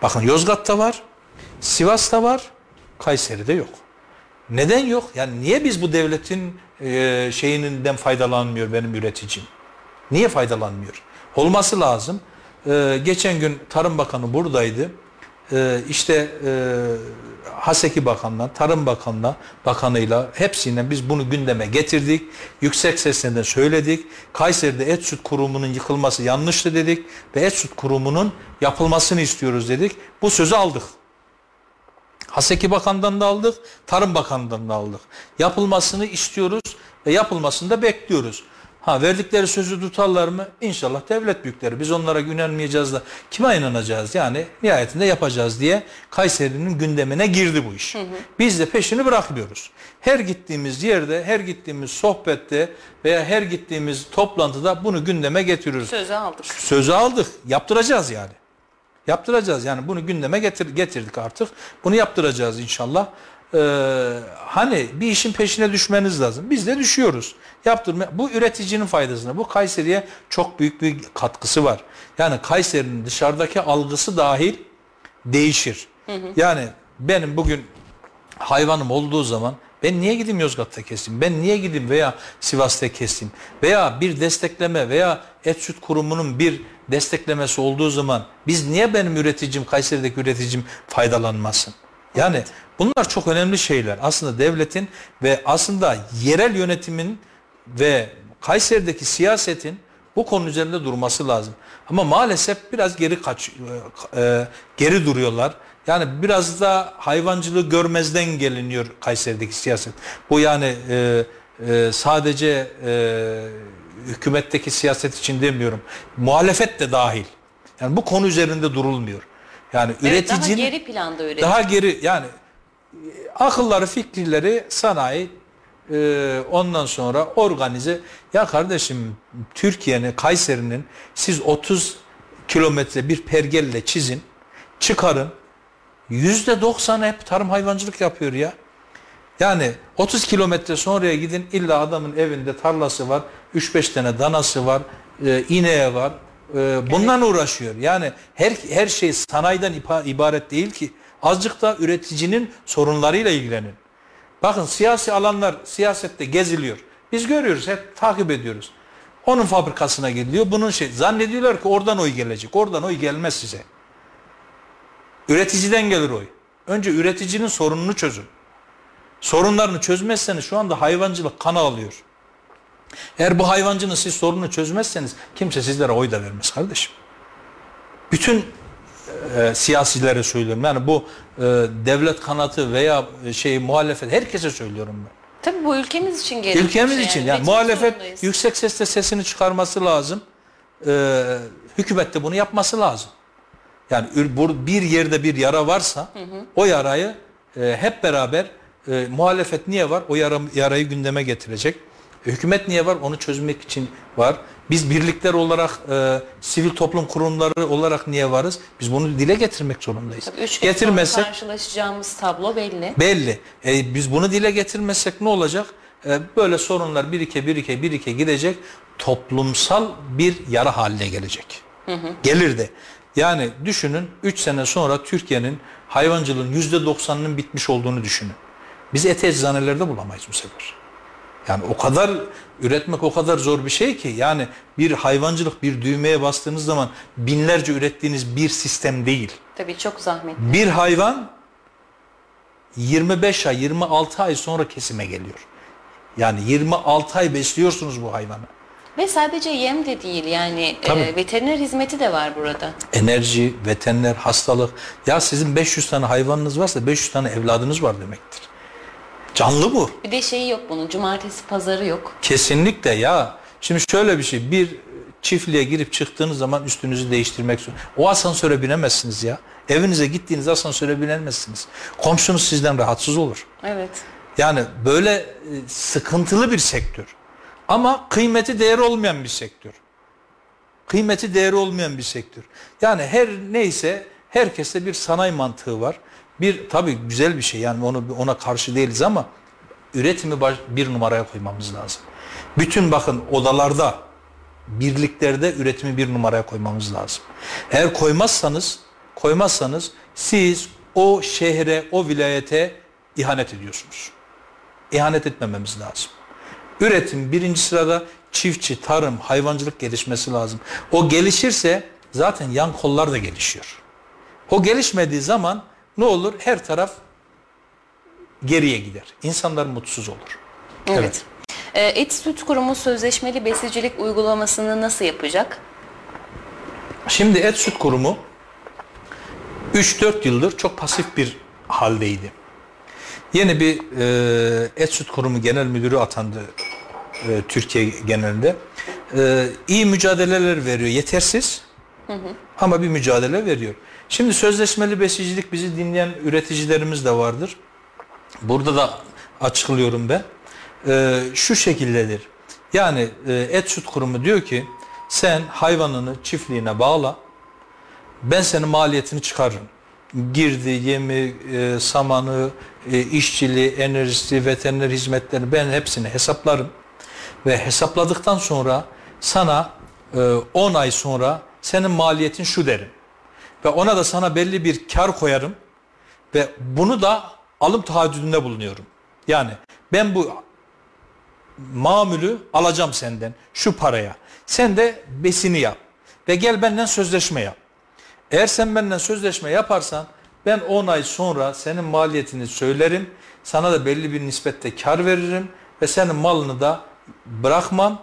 Bakın Yozgat'ta var, Sivas'ta var, Kayseri'de yok. Neden yok? Yani niye biz bu devletin e, şeyinden faydalanmıyor benim üreticim? Niye faydalanmıyor? Olması lazım. E, geçen gün Tarım Bakanı buradaydı. E, işte Haseki Bakan'la, Tarım Bakan'la, Bakanıyla hepsiyle biz bunu gündeme getirdik. Yüksek sesle de söyledik. Kayseri'de et süt kurumunun yıkılması yanlıştı dedik ve et süt kurumunun yapılmasını istiyoruz dedik. Bu sözü aldık. Haseki Bakan'dan da aldık, Tarım Bakan'dan da aldık. Yapılmasını istiyoruz ve yapılmasını da bekliyoruz. Ha verdikleri sözü tutarlar mı? İnşallah devlet büyükleri. Biz onlara inanmayacağız da kime inanacağız? Yani nihayetinde yapacağız diye Kayseri'nin gündemine girdi bu iş. Biz de peşini bırakmıyoruz. Her gittiğimiz yerde, her gittiğimiz sohbette veya her gittiğimiz toplantıda bunu gündeme getiriyoruz. Sözü aldık. Sözü aldık. Yaptıracağız yani. Yaptıracağız yani bunu gündeme getir, getirdik artık. Bunu yaptıracağız inşallah. Ee, hani bir işin peşine düşmeniz lazım. Biz de düşüyoruz. Yaptırma. Bu üreticinin faydasına. Bu Kayseri'ye çok büyük bir katkısı var. Yani Kayseri'nin dışarıdaki algısı dahil değişir. Yani benim bugün hayvanım olduğu zaman ben niye gideyim Yozgat'ta keseyim? Ben niye gideyim veya Sivas'ta keseyim? Veya bir destekleme veya et süt kurumunun bir desteklemesi olduğu zaman biz niye benim üreticim, Kayseri'deki üreticim faydalanmasın? Yani bunlar çok önemli şeyler. Aslında devletin ve aslında yerel yönetimin ve Kayseri'deki siyasetin bu konu üzerinde durması lazım. Ama maalesef biraz geri kaç e, geri duruyorlar. Yani biraz da hayvancılığı görmezden geliniyor Kayseri'deki siyaset. Bu yani e, e, sadece e, hükümetteki siyaset için demiyorum. Muhalefet de dahil. Yani bu konu üzerinde durulmuyor. Yani Evet, daha üreticinin geri planda üretici. daha geri yani e, akılları fikirleri sanayi e, ondan sonra organize ya kardeşim Türkiye'nin Kayseri'nin siz 30 kilometre bir pergelle çizin çıkarın yüzde doksan hep tarım hayvancılık yapıyor ya Yani 30 kilometre sonraya gidin illa adamın evinde tarlası var, 3-5 tane danası var, e, ineği var. E, bundan uğraşıyor. Yani her her şey sanayiden ibaret değil ki. Azıcık da üreticinin sorunlarıyla ilgilenin. Bakın siyasi alanlar siyasette geziliyor. Biz görüyoruz, hep takip ediyoruz. Onun fabrikasına gidiyor, bunun şey. Zannediyorlar ki oradan oy gelecek. Oradan oy gelmez size. Üreticiden gelir oy. Önce üreticinin sorununu çözün. Sorunlarını çözmezseniz şu anda hayvancılık kana alıyor. Eğer bu hayvancının siz sorununu çözmezseniz kimse sizlere oy da vermez kardeşim. Bütün e, siyasilere söylüyorum. Yani bu e, devlet kanatı veya e, şey muhalefet herkese söylüyorum ben. Tabii bu ülkemiz için gerekli. Ülkemiz şey için yani Üretim muhalefet zorundayız. yüksek sesle sesini çıkarması lazım. Ee, hükümet de bunu yapması lazım. Yani bir yerde bir yara varsa o yarayı e, hep beraber e, muhalefet niye var? O yara, yarayı gündeme getirecek. E, hükümet niye var? Onu çözmek için var. Biz birlikler olarak e, sivil toplum kurumları olarak niye varız? Biz bunu dile getirmek zorundayız. Tabii üç gün sonra Getirmezsek karşılaşacağımız tablo belli. Belli. E, biz bunu dile getirmezsek ne olacak? E, böyle sorunlar birike birike birike gidecek. Toplumsal bir yara haline gelecek. Gelir de. Yani düşünün 3 sene sonra Türkiye'nin hayvancılığın %90'ının bitmiş olduğunu düşünün. Biz et eczanelerde bulamayız bu sefer. Yani o kadar üretmek o kadar zor bir şey ki yani bir hayvancılık bir düğmeye bastığınız zaman binlerce ürettiğiniz bir sistem değil. Tabii çok zahmetli. Bir hayvan 25 ay, 26 ay sonra kesime geliyor. Yani 26 ay besliyorsunuz bu hayvanı. Ve sadece yem de değil yani Tabii. e, veteriner hizmeti de var burada. Enerji, veteriner, hastalık. Ya sizin 500 tane hayvanınız varsa 500 tane evladınız var demektir. Canlı bu. Bir de şeyi yok bunun cumartesi pazarı yok. Kesinlikle ya. Şimdi şöyle bir şey. Bir çiftliğe girip çıktığınız zaman üstünüzü değiştirmek zor. O asansöre binemezsiniz ya. Evinize gittiğiniz asansöre binemezsiniz. Komşunuz sizden rahatsız olur. Evet. Yani böyle e, sıkıntılı bir sektör. Ama kıymeti değeri olmayan bir sektör. Kıymeti değeri olmayan bir sektör. Yani her neyse herkeste bir sanayi mantığı var. Bir tabii güzel bir şey yani onu ona karşı değiliz ama üretimi baş- bir numaraya koymamız lazım. Bütün bakın odalarda, birliklerde üretimi bir numaraya koymamız lazım. Eğer koymazsanız, koymazsanız siz o şehre, o vilayete ihanet ediyorsunuz. İhanet etmememiz lazım. Üretim birinci sırada çiftçi, tarım, hayvancılık gelişmesi lazım. O gelişirse zaten yan kollar da gelişiyor. O gelişmediği zaman ne olur? Her taraf geriye gider. İnsanlar mutsuz olur. Evet. E, Et Süt Kurumu sözleşmeli besicilik uygulamasını nasıl yapacak? Şimdi Et Süt Kurumu 3-4 yıldır çok pasif bir haldeydi. Yeni bir e, Et Süt Kurumu Genel Müdürü atandı e, Türkiye genelinde. E, iyi mücadeleler veriyor. Yetersiz ama bir mücadele veriyor. Şimdi sözleşmeli besicilik bizi dinleyen üreticilerimiz de vardır. Burada da açıklıyorum ben. Ee, şu şekildedir. Yani e, et süt kurumu diyor ki sen hayvanını çiftliğine bağla. Ben senin maliyetini çıkarırım. Girdi, yemi, e, samanı, e, işçiliği, enerjisi, veteriner hizmetlerini ben hepsini hesaplarım. Ve hesapladıktan sonra sana e, 10 ay sonra senin maliyetin şu derim. Ve ona da sana belli bir kar koyarım. Ve bunu da alım taahhüdünde bulunuyorum. Yani ben bu mamülü alacağım senden şu paraya. Sen de besini yap. Ve gel benden sözleşme yap. Eğer sen benden sözleşme yaparsan ben 10 ay sonra senin maliyetini söylerim. Sana da belli bir nispette kar veririm. Ve senin malını da bırakmam.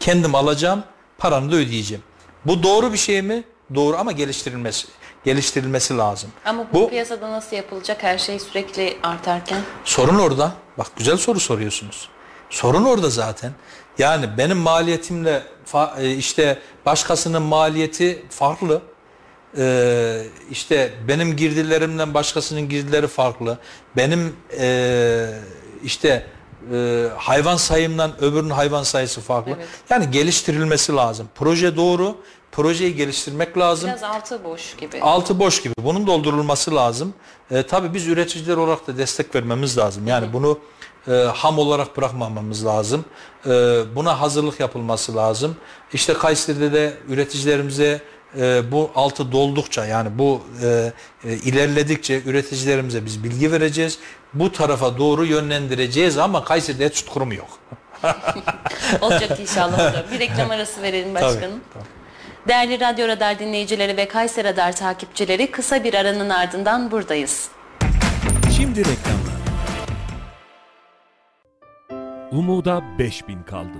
Kendim alacağım. Paranı da ödeyeceğim. Bu doğru bir şey mi? Doğru ama geliştirilmesi geliştirilmesi lazım. Ama bu, Bu- piyasada nasıl yapılacak her şey sürekli artarken? Sorun orada. Bak güzel soru soruyorsunuz. Sorun orada zaten. Yani benim maliyetimle e, işte başkasının maliyeti farklı. Ee, işte benim girdilerimle başkasının girdileri farklı. Benim e, işte e, hayvan sayımdan öbürünün hayvan sayısı farklı. Evet. Yani geliştirilmesi lazım. Proje doğru. Projeyi geliştirmek lazım. Biraz altı boş gibi. Altı boş gibi. Bunun doldurulması lazım. E, tabii biz üreticiler olarak da destek vermemiz lazım. Yani bunu e, ham olarak bırakmamamız lazım. E, buna hazırlık yapılması lazım. İşte Kayseri'de de üreticilerimize e, bu altı doldukça yani bu e, e, ilerledikçe üreticilerimize biz bilgi vereceğiz. Bu tarafa doğru yönlendireceğiz ama Kayseri'de et süt kurumu yok. *laughs* Olacak inşallah hocam. Bir reklam *laughs* arası verelim başkanım. Tabii, tabii. Değerli Radyo Radar dinleyicileri ve Kayseri Radar takipçileri kısa bir aranın ardından buradayız. Şimdi reklamlar. Umuda 5000 kaldı.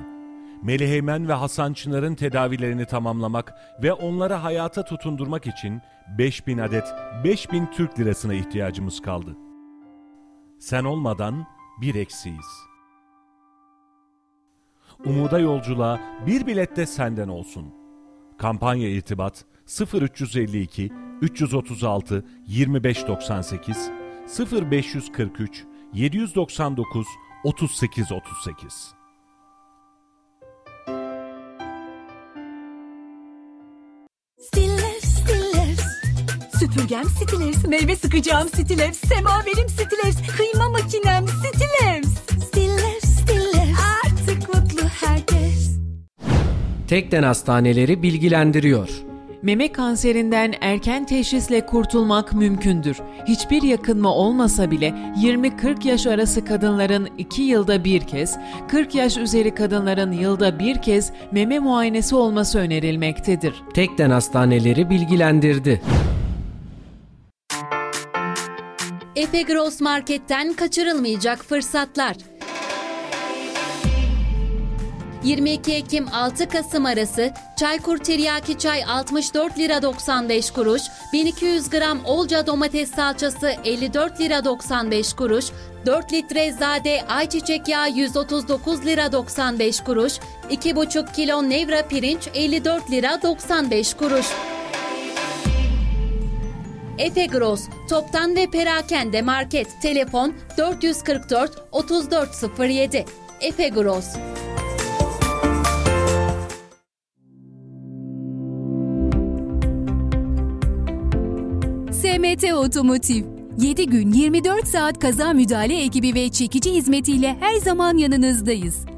Melih Eymen ve Hasan Çınar'ın tedavilerini tamamlamak ve onları hayata tutundurmak için 5000 adet 5000 Türk lirasına ihtiyacımız kaldı. Sen olmadan bir eksiyiz. Umuda yolculuğa bir bilet de senden olsun. Kampanya irtibat 0352 336 2598 0543 799 3838 Stillers, Stillers. Süpürgem Stillers, meyve sıkacağım Stillers, semaverim Stillers, kıyma makinem Stillers. Tekden Hastaneleri bilgilendiriyor. Meme kanserinden erken teşhisle kurtulmak mümkündür. Hiçbir yakınma olmasa bile 20-40 yaş arası kadınların 2 yılda bir kez, 40 yaş üzeri kadınların yılda bir kez meme muayenesi olması önerilmektedir. Tekden Hastaneleri bilgilendirdi. Efe Gross Market'ten kaçırılmayacak fırsatlar. 22 Ekim 6 Kasım arası Çaykur Tiryaki Çay 64 lira 95 kuruş, 1200 gram Olca domates salçası 54 lira 95 kuruş, 4 litre zade ayçiçek yağı 139 lira 95 kuruş, 2,5 kilo nevra pirinç 54 lira 95 kuruş. Efe Gross, Toptan ve Perakende Market, telefon 444 3407. Efe Gross. SMT Otomotiv 7 gün 24 saat kaza müdahale ekibi ve çekici hizmetiyle her zaman yanınızdayız.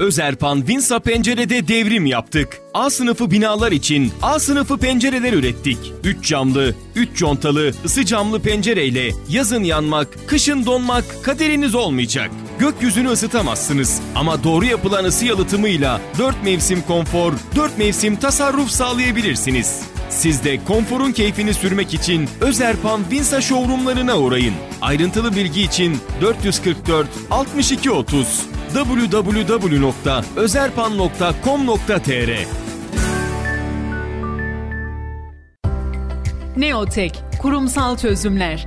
Özerpan Vinsa Pencere'de devrim yaptık. A sınıfı binalar için A sınıfı pencereler ürettik. 3 camlı, 3 contalı, ısı camlı pencereyle yazın yanmak, kışın donmak kaderiniz olmayacak. Gökyüzünü ısıtamazsınız ama doğru yapılan ısı yalıtımıyla 4 mevsim konfor, 4 mevsim tasarruf sağlayabilirsiniz. Siz de konforun keyfini sürmek için Özerpan Vinsa showroomlarına uğrayın. Ayrıntılı bilgi için 444 62 30 www.özerpan.com.tr Neotek, kurumsal çözümler,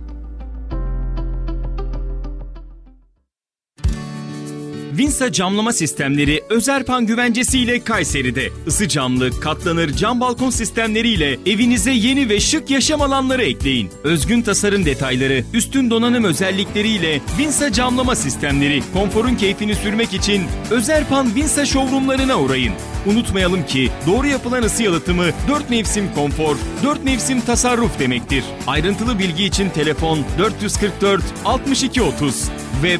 Vinsa camlama sistemleri Özerpan güvencesiyle Kayseri'de. Isı camlı, katlanır cam balkon sistemleriyle evinize yeni ve şık yaşam alanları ekleyin. Özgün tasarım detayları, üstün donanım özellikleriyle Vinsa camlama sistemleri konforun keyfini sürmek için Özerpan Vinsa showroomlarına uğrayın. Unutmayalım ki doğru yapılan ısı yalıtımı 4 mevsim konfor, 4 mevsim tasarruf demektir. Ayrıntılı bilgi için telefon 444 62 30 web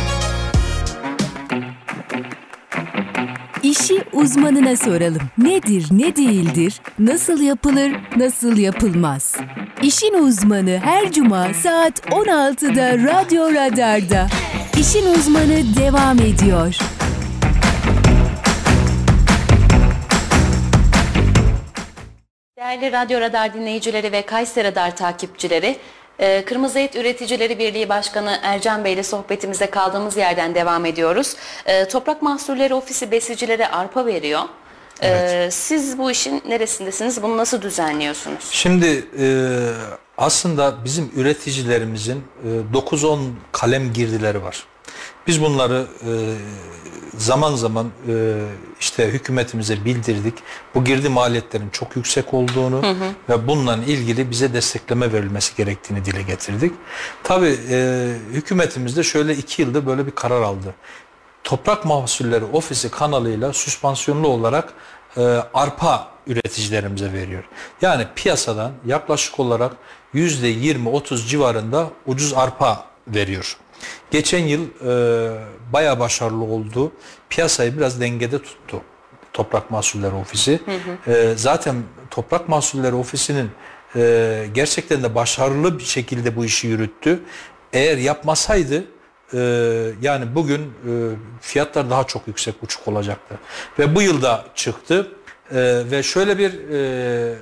İşi uzmanına soralım. Nedir, ne değildir, nasıl yapılır, nasıl yapılmaz? İşin uzmanı her cuma saat 16'da Radyo Radar'da. İşin uzmanı devam ediyor. Değerli Radyo Radar dinleyicileri ve Kayseri Radar takipçileri, e, Kırmızı Et Üreticileri Birliği Başkanı Ercan Bey ile sohbetimize kaldığımız yerden devam ediyoruz. E, Toprak Mahsulleri Ofisi besicilere arpa veriyor. E, Evet. Siz bu işin neresindesiniz? Bunu nasıl düzenliyorsunuz? Şimdi e, aslında bizim üreticilerimizin e, 9-10 kalem girdileri var. Biz bunları e, zaman zaman e, işte hükümetimize bildirdik. Bu girdi maliyetlerin çok yüksek olduğunu ve bununla ilgili bize destekleme verilmesi gerektiğini dile getirdik. Tabii e, hükümetimiz de şöyle iki yılda böyle bir karar aldı. Toprak Mahsulleri Ofisi kanalıyla süspansiyonlu olarak e, arpa üreticilerimize veriyor. Yani piyasadan yaklaşık olarak %20-30 civarında ucuz arpa veriyor. Geçen yıl e, bayağı başarılı oldu. Piyasayı biraz dengede tuttu Toprak Mahsulleri Ofisi. E, zaten Toprak Mahsulleri Ofisi'nin e, gerçekten de başarılı bir şekilde bu işi yürüttü. Eğer yapmasaydı e, yani bugün e, fiyatlar daha çok yüksek uçuk olacaktı. Ve bu yılda çıktı E, ve şöyle bir e,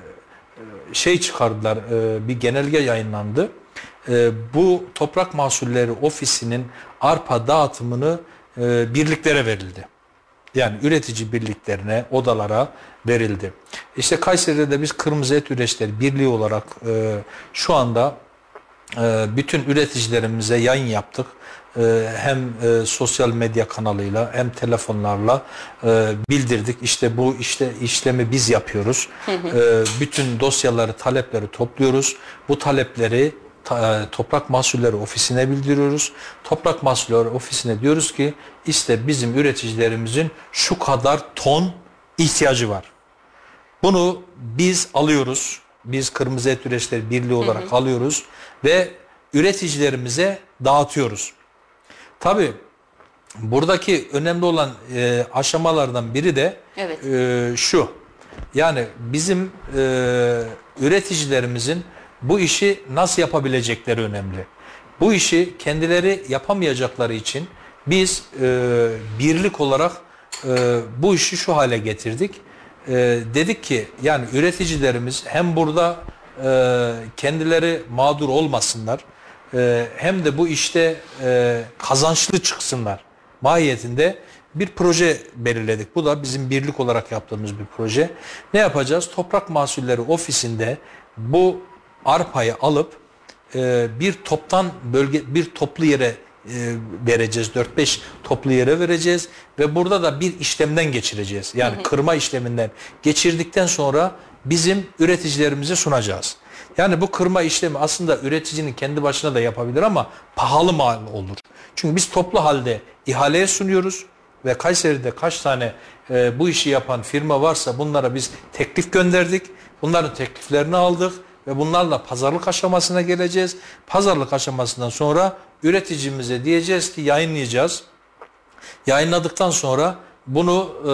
şey çıkardılar, e, bir genelge yayınlandı. E, bu Toprak Mahsulleri Ofisi'nin arpa dağıtımını e, birliklere verildi. Yani üretici birliklerine, odalara verildi. İşte Kayseri'de de biz Kırmızı Et Üreticileri Birliği olarak e, şu anda e, bütün üreticilerimize yayın yaptık. E, hem e, sosyal medya kanalıyla hem telefonlarla e, bildirdik. İşte bu işte işlemi biz yapıyoruz. E, bütün dosyaları, talepleri topluyoruz. Bu talepleri ta- Toprak Mahsulleri Ofisi'ne bildiriyoruz. Toprak Mahsulleri Ofisi'ne diyoruz ki işte bizim üreticilerimizin şu kadar ton ihtiyacı var. Bunu biz alıyoruz. Biz Kırmızı Et Üreticileri Birliği olarak alıyoruz ve üreticilerimize dağıtıyoruz. Tabii buradaki önemli olan e, aşamalardan biri de Evet. e, şu. Yani bizim e, üreticilerimizin bu işi nasıl yapabilecekleri önemli. Bu işi kendileri yapamayacakları için biz e, birlik olarak e, bu işi şu hale getirdik. E, dedik ki yani üreticilerimiz hem burada e, kendileri mağdur olmasınlar e, hem de bu işte e, kazançlı çıksınlar mahiyetinde bir proje belirledik. Bu da bizim birlik olarak yaptığımız bir proje. Ne yapacağız? Toprak Mahsulleri Ofisi'nde bu arpayı alıp e, bir toptan bölge bir toplu yere e, vereceğiz. 4-5 toplu yere vereceğiz ve burada da bir işlemden geçireceğiz. Yani kırma işleminden geçirdikten sonra bizim üreticilerimize sunacağız. Yani bu kırma işlemi aslında üreticinin kendi başına da yapabilir ama pahalı mal olur. Çünkü biz toplu halde ihaleye sunuyoruz ve Kayseri'de kaç tane e, bu işi yapan firma varsa bunlara biz teklif gönderdik. Bunların tekliflerini aldık ve bunlarla pazarlık aşamasına geleceğiz. Pazarlık aşamasından sonra üreticimize diyeceğiz ki yayınlayacağız. Yayınladıktan sonra bunu e,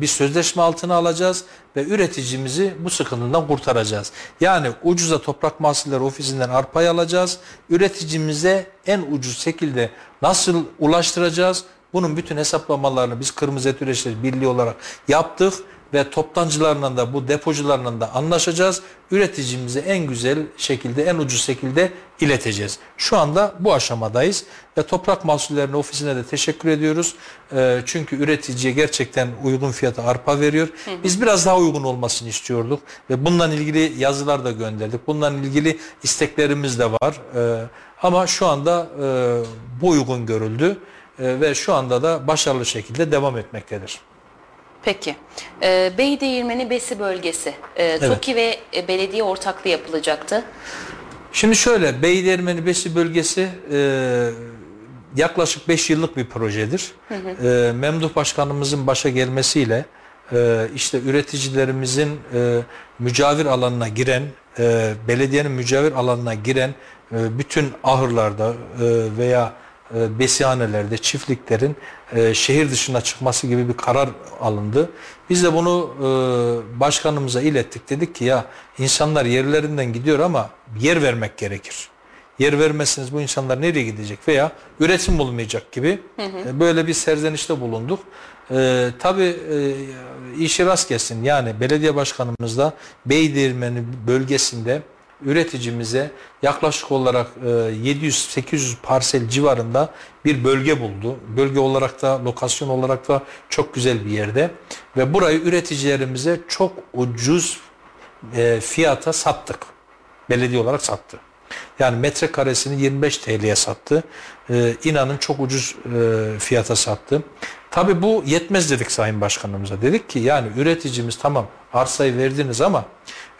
bir sözleşme altına alacağız ve üreticimizi bu sıkıntıdan kurtaracağız. Yani ucuza toprak mahsulleri ofisinden arpayı alacağız. Üreticimize en ucuz şekilde nasıl ulaştıracağız? Bunun bütün hesaplamalarını biz Kırmızı Et Üreticileri Birliği olarak yaptık ve toptancılarla da bu depocularla da anlaşacağız. Üreticimize en güzel şekilde, en ucuz şekilde ileteceğiz. Şu anda bu aşamadayız ve Toprak Mahsullerinin ofisine de teşekkür ediyoruz. Ee, çünkü üreticiye gerçekten uygun fiyata arpa veriyor. Biz biraz daha uygun olmasını istiyorduk ve bununla ilgili yazılar da gönderdik. Bununla ilgili isteklerimiz de var. Ee, ama şu anda e, bu uygun görüldü e, ve şu anda da başarılı şekilde devam etmektedir. Peki. Ee, Beydeğirmeni Besi bölgesi. Ee, TOKİ ve e, belediye ortaklığı yapılacaktı. Şimdi şöyle Beylermeni Besi bölgesi e, yaklaşık 5 yıllık bir projedir. E, Memduh Başkanımızın başa gelmesiyle e, işte üreticilerimizin e, mücavir alanına giren, e, belediyenin mücavir alanına giren e, bütün ahırlarda e, veya e, besihanelerde, çiftliklerin e, şehir dışına çıkması gibi bir karar alındı. Biz de bunu e, başkanımıza ilettik. Dedik ki ya insanlar yerlerinden gidiyor ama yer vermek gerekir. Yer vermezseniz bu insanlar nereye gidecek veya üretim olmayacak gibi e, böyle bir serzenişte bulunduk. E, tabii e, işi rast gelsin yani belediye başkanımız da Beydirmeni bölgesinde üreticimize yaklaşık olarak e, 700-800 parsel civarında bir bölge buldu. Bölge olarak da lokasyon olarak da çok güzel bir yerde ve burayı üreticilerimize çok ucuz e, fiyata sattık. Belediye olarak sattı. Yani metrekaresini 25 TL'ye sattı. Ee, inanın çok ucuz e, fiyata sattı. Tabi bu yetmez dedik Sayın Başkanımıza. Dedik ki yani üreticimiz tamam arsayı verdiniz ama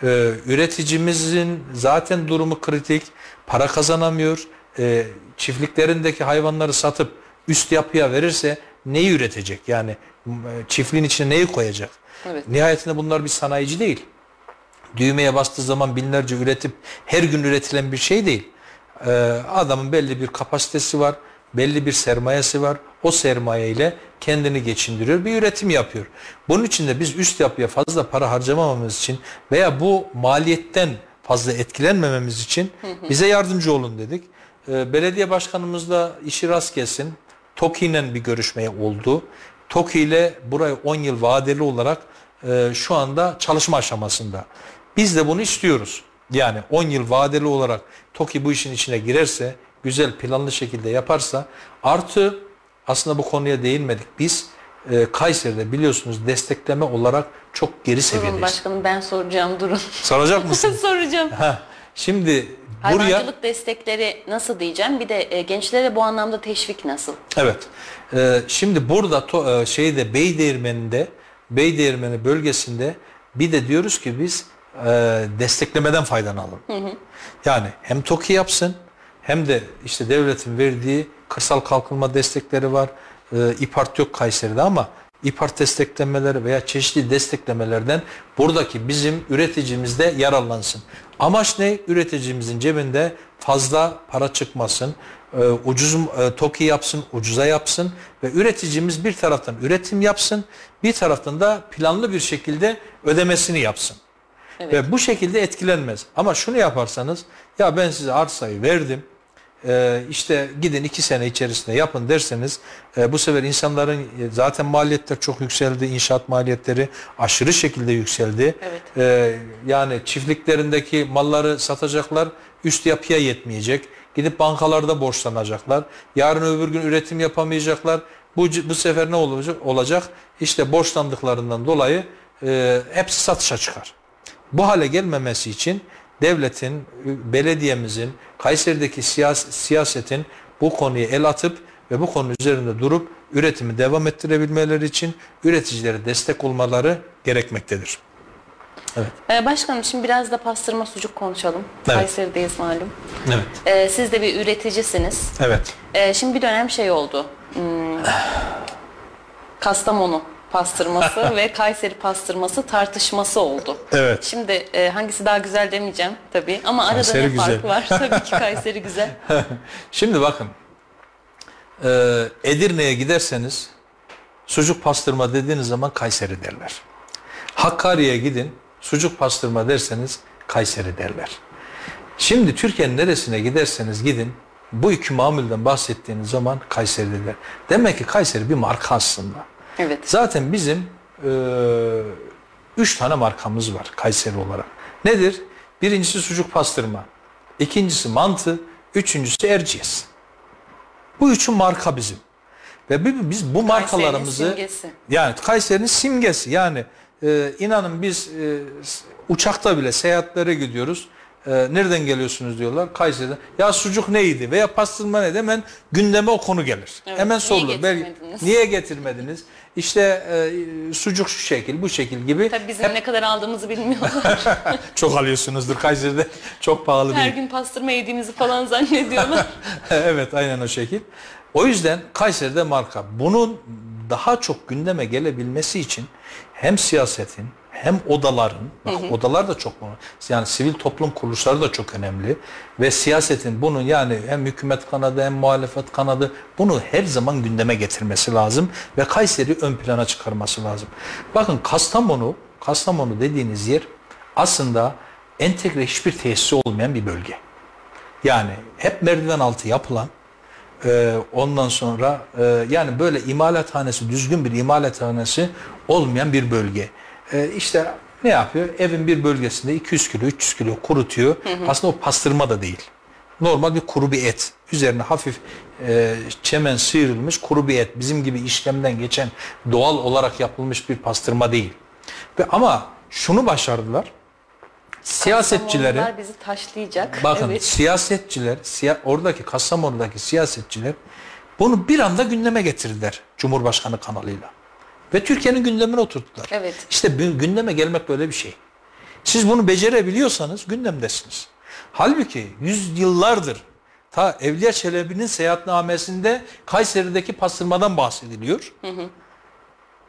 e, üreticimizin zaten durumu kritik. Para kazanamıyor. E, çiftliklerindeki hayvanları satıp üst yapıya verirse neyi üretecek? Yani e, çiftliğin içine neyi koyacak? Evet. Nihayetinde bunlar bir sanayici değil düğmeye bastığı zaman binlerce üretip her gün üretilen bir şey değil. Ee, adamın belli bir kapasitesi var, belli bir sermayesi var. O sermaye ile kendini geçindiriyor, bir üretim yapıyor. Bunun için de biz üst yapıya fazla para harcamamamız için veya bu maliyetten fazla etkilenmememiz için bize yardımcı olun dedik. Ee, belediye başkanımız da işi rast gelsin. TOKİ ile bir görüşmeye oldu. TOKİ ile burayı 10 yıl vadeli olarak e, şu anda çalışma aşamasında. Biz de bunu istiyoruz. Yani 10 yıl vadeli olarak TOKİ bu işin içine girerse, güzel planlı şekilde yaparsa artı aslında bu konuya değinmedik. Biz e, Kayseri'de biliyorsunuz destekleme olarak çok geri Durun seviyedeyiz. başkanım ben soracağım durun. Soracak mısın? *laughs* soracağım. Heh, Şimdi buraya Hayvancılık destekleri nasıl diyeceğim? Bir de e, gençlere bu anlamda teşvik nasıl? Evet. Ee, şimdi burada to, e, şeyde Beydeğirmeni'nde Beydeğirmeni bölgesinde bir de diyoruz ki biz e, desteklemeden faydalanalım. Yani hem TOKİ yapsın hem de işte devletin verdiği kırsal kalkınma destekleri var. E, İPART yok Kayseri'de ama İPART desteklemeleri veya çeşitli desteklemelerden buradaki bizim üreticimiz de yararlansın. Amaç ne? Üreticimizin cebinde fazla para çıkmasın, e, ucuz e, TOKİ yapsın, ucuza yapsın ve üreticimiz bir taraftan üretim yapsın, bir taraftan da planlı bir şekilde ödemesini yapsın. Ve bu şekilde etkilenmez. Ama şunu yaparsanız ya ben size arsayı verdim. E, işte gidin iki sene içerisinde yapın derseniz e, bu sefer insanların e, zaten maliyetler çok yükseldi. inşaat maliyetleri aşırı şekilde yükseldi. Evet. E, yani çiftliklerindeki malları satacaklar üst yapıya yetmeyecek. Gidip bankalarda borçlanacaklar. Yarın öbür gün üretim yapamayacaklar. Bu, bu sefer ne olacak? olacak? İşte borçlandıklarından dolayı e, hepsi satışa çıkar. Bu hale gelmemesi için devletin, belediyemizin, Kayseri'deki siyas siyasetin bu konuya el atıp ve bu konu üzerinde durup üretimi devam ettirebilmeleri için üreticilere destek olmaları gerekmektedir. Ee, başkanım şimdi biraz da pastırma sucuk konuşalım. Evet. Kayseri'deyiz malum. Evet. Ee, siz de bir üreticisiniz. Evet. Ee, şimdi bir dönem şey oldu. Hmm, Kastamonu pastırması *laughs* ve Kayseri pastırması tartışması oldu. Evet. Şimdi e, hangisi daha güzel demeyeceğim tabii ama arada Kayseri ne güzel. fark var? *laughs* Tabii ki Kayseri güzel. *laughs* Şimdi bakın. e, Edirne'ye giderseniz sucuk pastırma dediğiniz zaman Kayseri derler. Hakkari'ye gidin sucuk pastırma derseniz Kayseri derler. Şimdi Türkiye'nin neresine giderseniz gidin bu iki mamulden bahsettiğiniz zaman Kayseri derler. Demek ki Kayseri bir marka aslında. Evet. Zaten bizim e, üç tane markamız var Kayseri olarak. Nedir? Birincisi sucuk pastırma. ikincisi mantı. Üçüncüsü Erciyes. Bu üçü marka bizim. Ve bi- biz bu markalarımızı simgesi. yani Kayseri'nin simgesi yani e, inanın biz e, uçakta bile seyahatlere gidiyoruz. E, nereden geliyorsunuz diyorlar Kayseri'den. Ya sucuk neydi veya pastırma neydi hemen gündeme o konu gelir. Evet, Hemen niye sorulur. Belki- getirmediniz? niye getirmediniz? İşte e, sucuk şu şekil bu şekil gibi. Tabii bizim ne kadar aldığımızı bilmiyorlar. *laughs* Çok alıyorsunuzdur Kayseri'de çok pahalı Her değil. gün pastırma yediğimizi falan zannediyorlar. *laughs* evet aynen o şekil. O yüzden Kayseri'de marka. Bunun daha çok gündeme gelebilmesi için hem siyasetin hem odaların, bak odalar da çok. Yani sivil toplum kuruluşları da çok önemli. Ve siyasetin bunu yani hem hükümet kanadı hem muhalefet kanadı bunu her zaman gündeme getirmesi lazım. Ve Kayseri ön plana çıkarması lazım. Bakın Kastamonu, Kastamonu dediğiniz yer aslında entegre hiçbir tesisi olmayan bir bölge. Yani hep merdiven altı yapılan e, ondan sonra e, yani böyle imalathanesi düzgün bir imalathanesi olmayan bir bölge. E, işte ne yapıyor? Evin bir bölgesinde 200 kilo 300 kilo kurutuyor. Aslında o pastırma da değil. Normal bir kuru bir et. Üzerine hafif e, çemen sıyrılmış kuru bir et. Bizim gibi işlemden geçen doğal olarak yapılmış bir pastırma değil. Ve ama şunu başardılar. Siyasetçileri bizi taşlayacak. Bakın Evet. siyasetçiler, siya, oradaki Kastamonu'daki siyasetçiler bunu bir anda gündeme getirdiler Cumhurbaşkanı kanalıyla. Ve Türkiye'nin gündemine oturttular. Evet. İşte gündeme gelmek böyle bir şey. Siz bunu becerebiliyorsanız gündemdesiniz. Halbuki yüzyıllardır ta Evliya Çelebi'nin seyahatnamesinde Kayseri'deki pastırmadan bahsediliyor.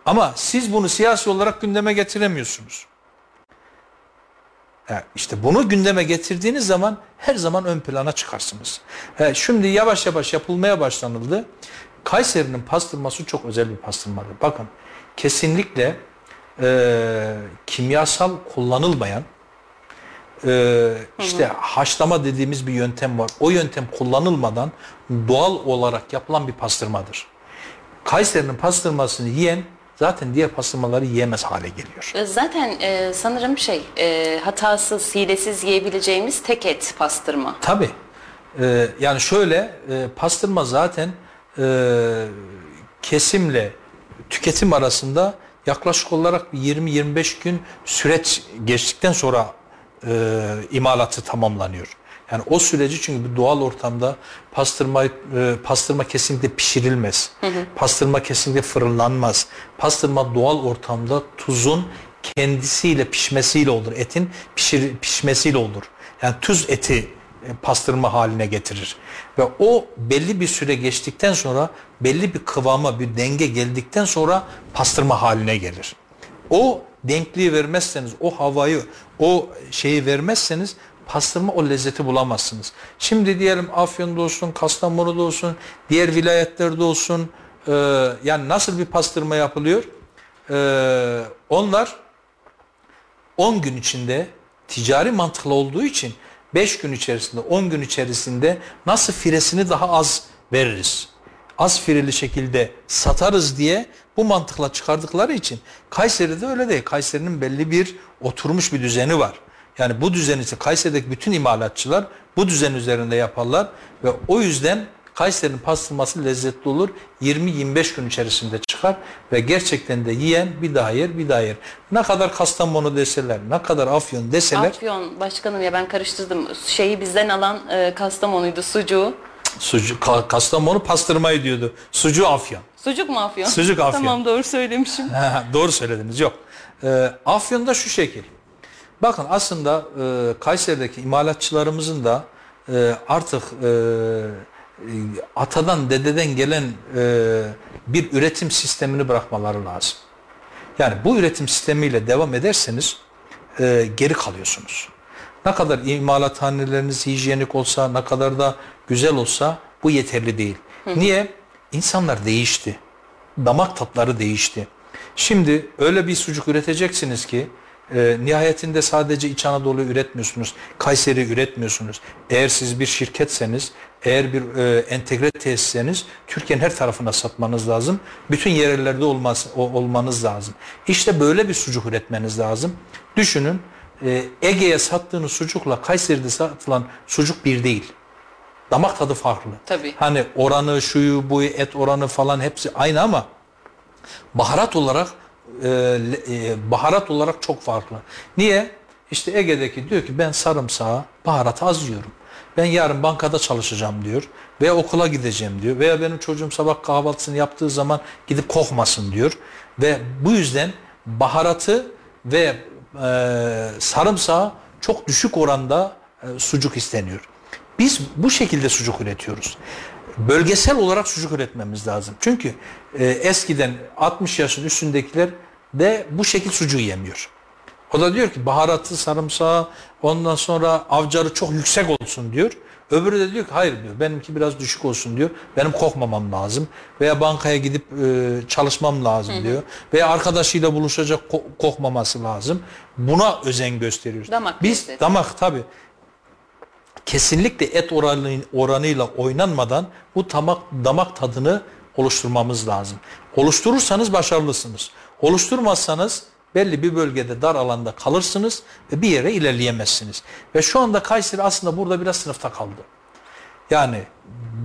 Ama siz bunu siyasi olarak gündeme getiremiyorsunuz. Yani işte bunu gündeme getirdiğiniz zaman her zaman ön plana çıkarsınız. He, şimdi yavaş yavaş yapılmaya başlanıldı. Kayseri'nin pastırması çok özel bir pastırmadır. Bakın kesinlikle e, kimyasal kullanılmayan e, işte haşlama dediğimiz bir yöntem var. O yöntem kullanılmadan doğal olarak yapılan bir pastırmadır. Kayseri'nin pastırmasını yiyen zaten diğer pastırmaları yiyemez hale geliyor. E, Zaten e, sanırım şey e, hatasız, hilesiz yiyebileceğimiz tek et pastırma. Tabii. Ee, yani şöyle e, pastırma zaten e, kesimle tüketim arasında yaklaşık olarak bir 20-25 gün süreç geçtikten sonra e, imalatı tamamlanıyor. Yani o süreci çünkü bir doğal ortamda pastırma e, pastırma kesinlikle pişirilmez. Pastırma kesinlikle fırınlanmaz. Pastırma doğal ortamda tuzun kendisiyle pişmesiyle olur. Etin pişir, pişmesiyle olur. Yani tuz eti pastırma haline getirir. Ve o belli bir süre geçtikten sonra belli bir kıvama, bir denge geldikten sonra pastırma haline gelir. O denkliği vermezseniz, o havayı, o şeyi vermezseniz pastırma o lezzeti bulamazsınız. Şimdi diyelim Afyon'da olsun, Kastamonu'da olsun, diğer vilayetlerde olsun e, yani nasıl bir pastırma yapılıyor? E, onlar 10 gün içinde ticari mantıklı olduğu için 5 gün içerisinde 10 gün içerisinde nasıl firesini daha az veririz? Az fireli şekilde satarız diye bu mantıkla çıkardıkları için Kayseri'de öyle değil. Kayseri'nin belli bir oturmuş bir düzeni var. Yani bu düzen için Kayseri'deki bütün imalatçılar bu düzen üzerinde yaparlar ve o yüzden Kayseri'nin pastırması lezzetli olur. 20-25 gün içerisinde çıkar ve gerçekten de yiyen bir daha yer bir daha yer. Ne kadar Kastamonu deseler, ne kadar Afyon deseler Afyon başkanım ya ben karıştırdım. Şeyi bizden alan e, Kastamonu'ydu sucuğu. sucu, Ka- Kastamonu pastırmayı diyordu. Sucu Afyon. Sucuk mu Afyon? Sucuk Afyon. Tamam doğru söylemişim. Ha, Doğru söylediniz. Yok. Ee, Afyon'da şu şekil. Bakın aslında e, Kayseri'deki imalatçılarımızın da e, artık e, e, atadan dededen gelen e, bir üretim sistemini bırakmaları lazım. Yani bu üretim sistemiyle devam ederseniz e, geri kalıyorsunuz. Ne kadar imalathaneleriniz hijyenik olsa, ne kadar da güzel olsa bu yeterli değil. Niye? İnsanlar değişti. Damak tatları değişti. Şimdi öyle bir sucuk üreteceksiniz ki e, nihayetinde sadece İç Anadolu üretmiyorsunuz, Kayseri üretmiyorsunuz. Eğer siz bir şirketseniz, eğer bir e, entegre tesisseniz Türkiye'nin her tarafına satmanız lazım. Bütün yerellerde olmaz, o, olmanız lazım. İşte böyle bir sucuk üretmeniz lazım. Düşünün e, Ege'ye sattığınız sucukla Kayseri'de satılan sucuk bir değil. Damak tadı farklı. Tabii. Hani oranı, şuyu, buyu, et oranı falan hepsi aynı ama baharat olarak e, e, baharat olarak çok farklı. Niye? İşte Ege'deki diyor ki ben sarımsağı, baharatı az yiyorum. Ben yarın bankada çalışacağım diyor. Veya okula gideceğim diyor. Veya benim çocuğum sabah kahvaltısını yaptığı zaman gidip kokmasın diyor. Ve bu yüzden baharatı ve e, sarımsağı çok düşük oranda e, sucuk isteniyor. Biz bu şekilde sucuk üretiyoruz. bölgesel olarak sucuk üretmemiz lazım. Çünkü e, eskiden 60 yaşın üstündekiler de bu şekil sucuğu yemiyor. O da diyor ki baharatı, sarımsağı, ondan sonra avcarı çok yüksek olsun diyor. Öbürü de diyor ki hayır diyor benimki biraz düşük olsun diyor. Benim kokmamam lazım. Veya bankaya gidip e, çalışmam lazım diyor. Veya arkadaşıyla buluşacak ko- kokmaması lazım. Buna özen gösteriyoruz. Damak Biz lezzeti. damak tabii kesinlikle et oranı, oranıyla oynanmadan bu damak, damak tadını oluşturmamız lazım. Oluşturursanız başarılısınız. Oluşturmazsanız belli bir bölgede dar alanda kalırsınız ve bir yere ilerleyemezsiniz. Ve şu anda Kayseri aslında burada biraz sınıfta kaldı. Yani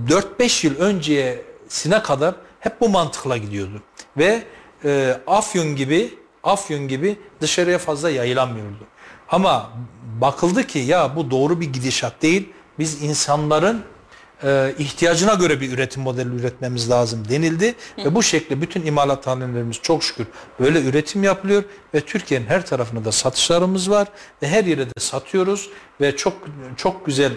4-5 yıl öncesine kadar hep bu mantıkla gidiyordu. Ve e, Afyon gibi Afyon gibi dışarıya fazla yayılamıyordu. Ama bakıldı ki ya bu doğru bir gidişat değil. Biz insanların e, ihtiyacına göre bir üretim modeli üretmemiz lazım denildi. Ve bu şekilde bütün imalathanelerimiz çok şükür böyle üretim yapılıyor. Ve Türkiye'nin her tarafında da satışlarımız var. Ve her yere de satıyoruz. Ve çok çok güzel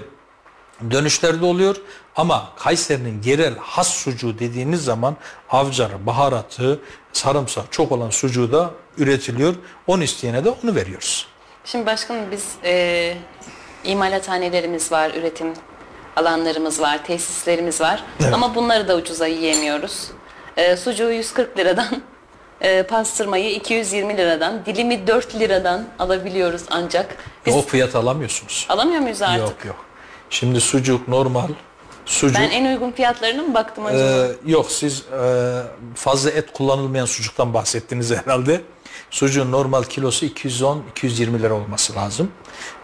dönüşlerde oluyor. Ama Kayseri'nin yerel has sucuğu dediğiniz zaman avcarı, baharatı, sarımsak çok olan sucuğu da üretiliyor. Onu isteyene de onu veriyoruz. Şimdi başkanım biz e, imalathanelerimiz var, üretim alanlarımız var, tesislerimiz var. Evet. Ama bunları da ucuza yiyemiyoruz. E, sucuğu 140 liradan, *laughs* e, pastırmayı 220 liradan, dilimi 4 liradan alabiliyoruz ancak. Biz O fiyat alamıyorsunuz. alamıyor muyuz artık? Yok yok. Şimdi sucuk normal. Sucuk. Ben en uygun fiyatlarına mı baktım acaba? Ee, yok siz e, fazla et kullanılmayan sucuktan bahsettiniz herhalde. Sucuğun normal kilosu 210-220 lira olması lazım.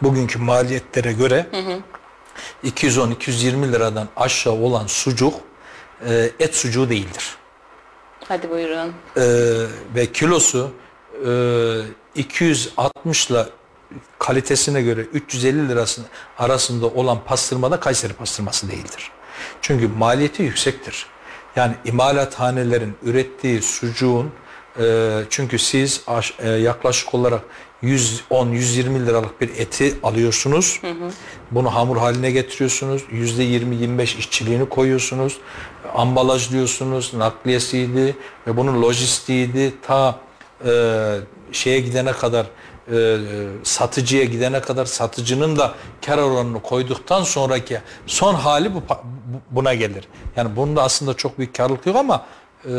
Bugünkü maliyetlere göre 210-220 liradan aşağı olan sucuk e, et sucuğu değildir. Hadi buyurun. Ee, ve kilosu e, 260 ile kalitesine göre 350 lirasının arasında olan pastırma da Kayseri pastırması değildir. Çünkü maliyeti yüksektir. Yani imalathanelerin ürettiği sucuğun e, çünkü siz aş- e, yaklaşık olarak 110-120 liralık bir eti alıyorsunuz. Bunu hamur haline getiriyorsunuz. %20-25 işçiliğini koyuyorsunuz. Ambalajlıyorsunuz. Nakliyesiydi ve bunun lojistiğiydi. Ta e, şeye gidene kadar e, satıcıya gidene kadar satıcının da kar oranını koyduktan sonraki son hali bu- buna gelir. Yani bunda aslında çok büyük karlılık yok ama e,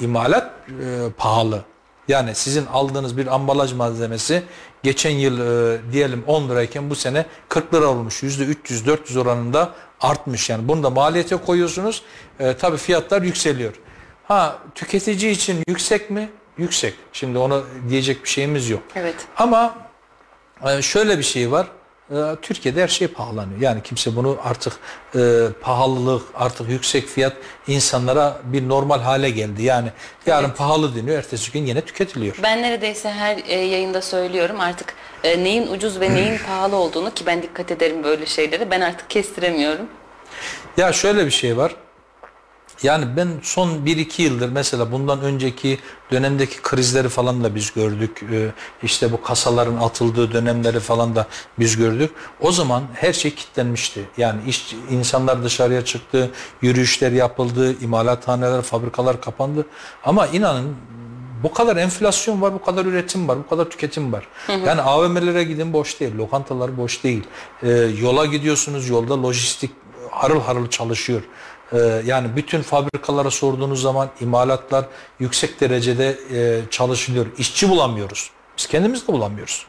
imalat e, pahalı. Yani sizin aldığınız bir ambalaj malzemesi geçen yıl e, diyelim 10 lirayken bu sene 40 lira olmuş. %300-400 oranında artmış. Yani bunu da maliyete koyuyorsunuz. E, tabii fiyatlar yükseliyor. Ha tüketici için yüksek mi? Yüksek. Şimdi ona diyecek bir şeyimiz yok. Evet. Ama e, şöyle bir şey var. E, Türkiye'de her şey pahalanıyor. Yani kimse bunu artık e, pahalılık, artık yüksek fiyat insanlara bir normal hale geldi. Yani yarın pahalı deniyor, ertesi gün yine tüketiliyor. Ben neredeyse her e, yayında söylüyorum artık e, neyin ucuz ve neyin *clears throat* pahalı olduğunu ki ben dikkat ederim böyle şeylere. Ben artık kestiremiyorum. Ya şöyle bir şey var. Yani ben son 1-2 yıldır mesela bundan önceki dönemdeki krizleri falan da biz gördük. Ee, işte bu kasaların atıldığı dönemleri falan da biz gördük. O zaman her şey kilitlenmişti. Yani iş, insanlar dışarıya çıktı, yürüyüşler yapıldı, imalathaneler, fabrikalar kapandı. Ama inanın bu kadar enflasyon var, bu kadar üretim var, bu kadar tüketim var. Yani AVM'lere gidin boş değil, lokantalar boş değil. Ee, yola gidiyorsunuz, yolda lojistik harıl harıl çalışıyor. Ee, yani bütün fabrikalara sorduğunuz zaman imalatlar yüksek derecede e, çalışılıyor. İşçi bulamıyoruz. Biz kendimiz de bulamıyoruz.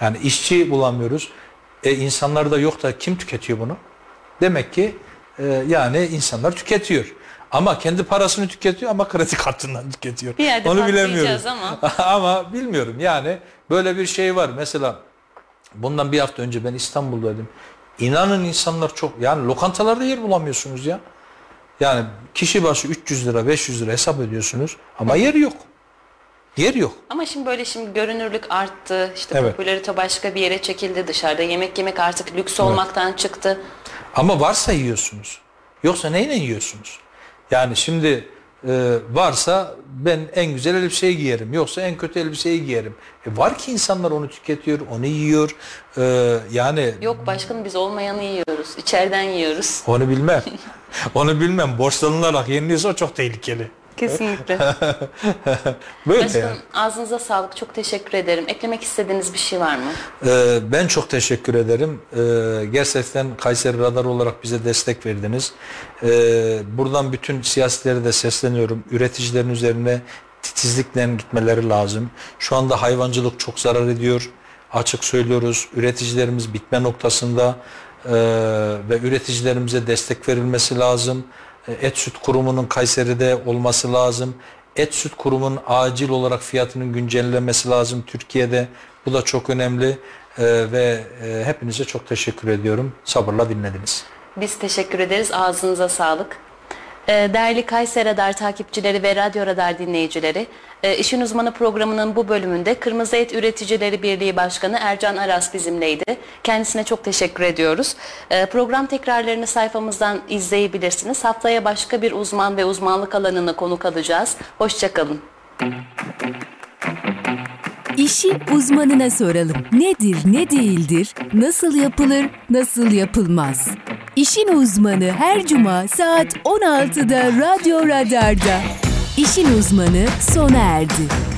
Yani işçi bulamıyoruz. E, insanlar da yok da kim tüketiyor bunu? Demek ki e, yani insanlar tüketiyor. Ama kendi parasını tüketiyor ama kredi *laughs* kartından tüketiyor. Bir yerde Onu bilemiyoruz. ama. *laughs* ama bilmiyorum yani böyle bir şey var. Mesela bundan bir hafta önce ben İstanbul'daydım. İnanın insanlar çok yani lokantalarda yer bulamıyorsunuz ya. Yani kişi başı 300 lira 500 lira hesap ediyorsunuz ama yer yok. Yer yok. Ama şimdi böyle şimdi görünürlük arttı. İşte Evet. popülarite başka bir yere çekildi. Dışarıda yemek yemek artık lüks olmaktan çıktı. Ama varsa yiyorsunuz. Yoksa neyle yiyorsunuz? Yani şimdi e, varsa ben en güzel elbiseyi giyerim. Yoksa en kötü elbiseyi giyerim. E, var ki insanlar onu tüketiyor, onu yiyor. E, yani Yok başkanım biz olmayanı yiyoruz. İçeriden yiyoruz. onu bilmem. *laughs* Onu bilmem. Borçlanılarak yeniliyorsa o çok tehlikeli. Kesinlikle. *laughs* Böyle Başkanım yani. ağzınıza sağlık. Çok teşekkür ederim. Eklemek istediğiniz bir şey var mı? Ee, ben çok teşekkür ederim. Ee, gerçekten Kayseri Radar olarak bize destek verdiniz. Ee, buradan bütün siyasilere de sesleniyorum. Üreticilerin üzerine titizlikle gitmeleri lazım. Şu anda hayvancılık çok zarar ediyor. Açık söylüyoruz. Üreticilerimiz bitme noktasında ee, ve üreticilerimize destek verilmesi lazım. Ee, Et Süt Kurumu'nun Kayseri'de olması lazım. Et Süt Kurumu'nun acil olarak fiyatının güncellenmesi lazım Türkiye'de. Bu da çok önemli Ee, ve e, hepinize çok teşekkür ediyorum. Sabırla dinlediniz. Biz teşekkür ederiz. Ağzınıza sağlık. Ee, Değerli Kayseri Radar takipçileri ve Radyo Radar dinleyicileri, e, İşin Uzmanı programının bu bölümünde Kırmızı Et Üreticileri Birliği Başkanı Ercan Aras bizimleydi. Kendisine çok teşekkür ediyoruz. Ee, Program tekrarlarını sayfamızdan izleyebilirsiniz. Haftaya başka bir uzman ve uzmanlık alanına konuk alacağız. Hoşçakalın. İşi uzmanına soralım. Nedir, ne değildir, nasıl yapılır, nasıl yapılmaz? İşin uzmanı her cuma saat 16'da Radyo Radar'da. İşin uzmanı sona erdi.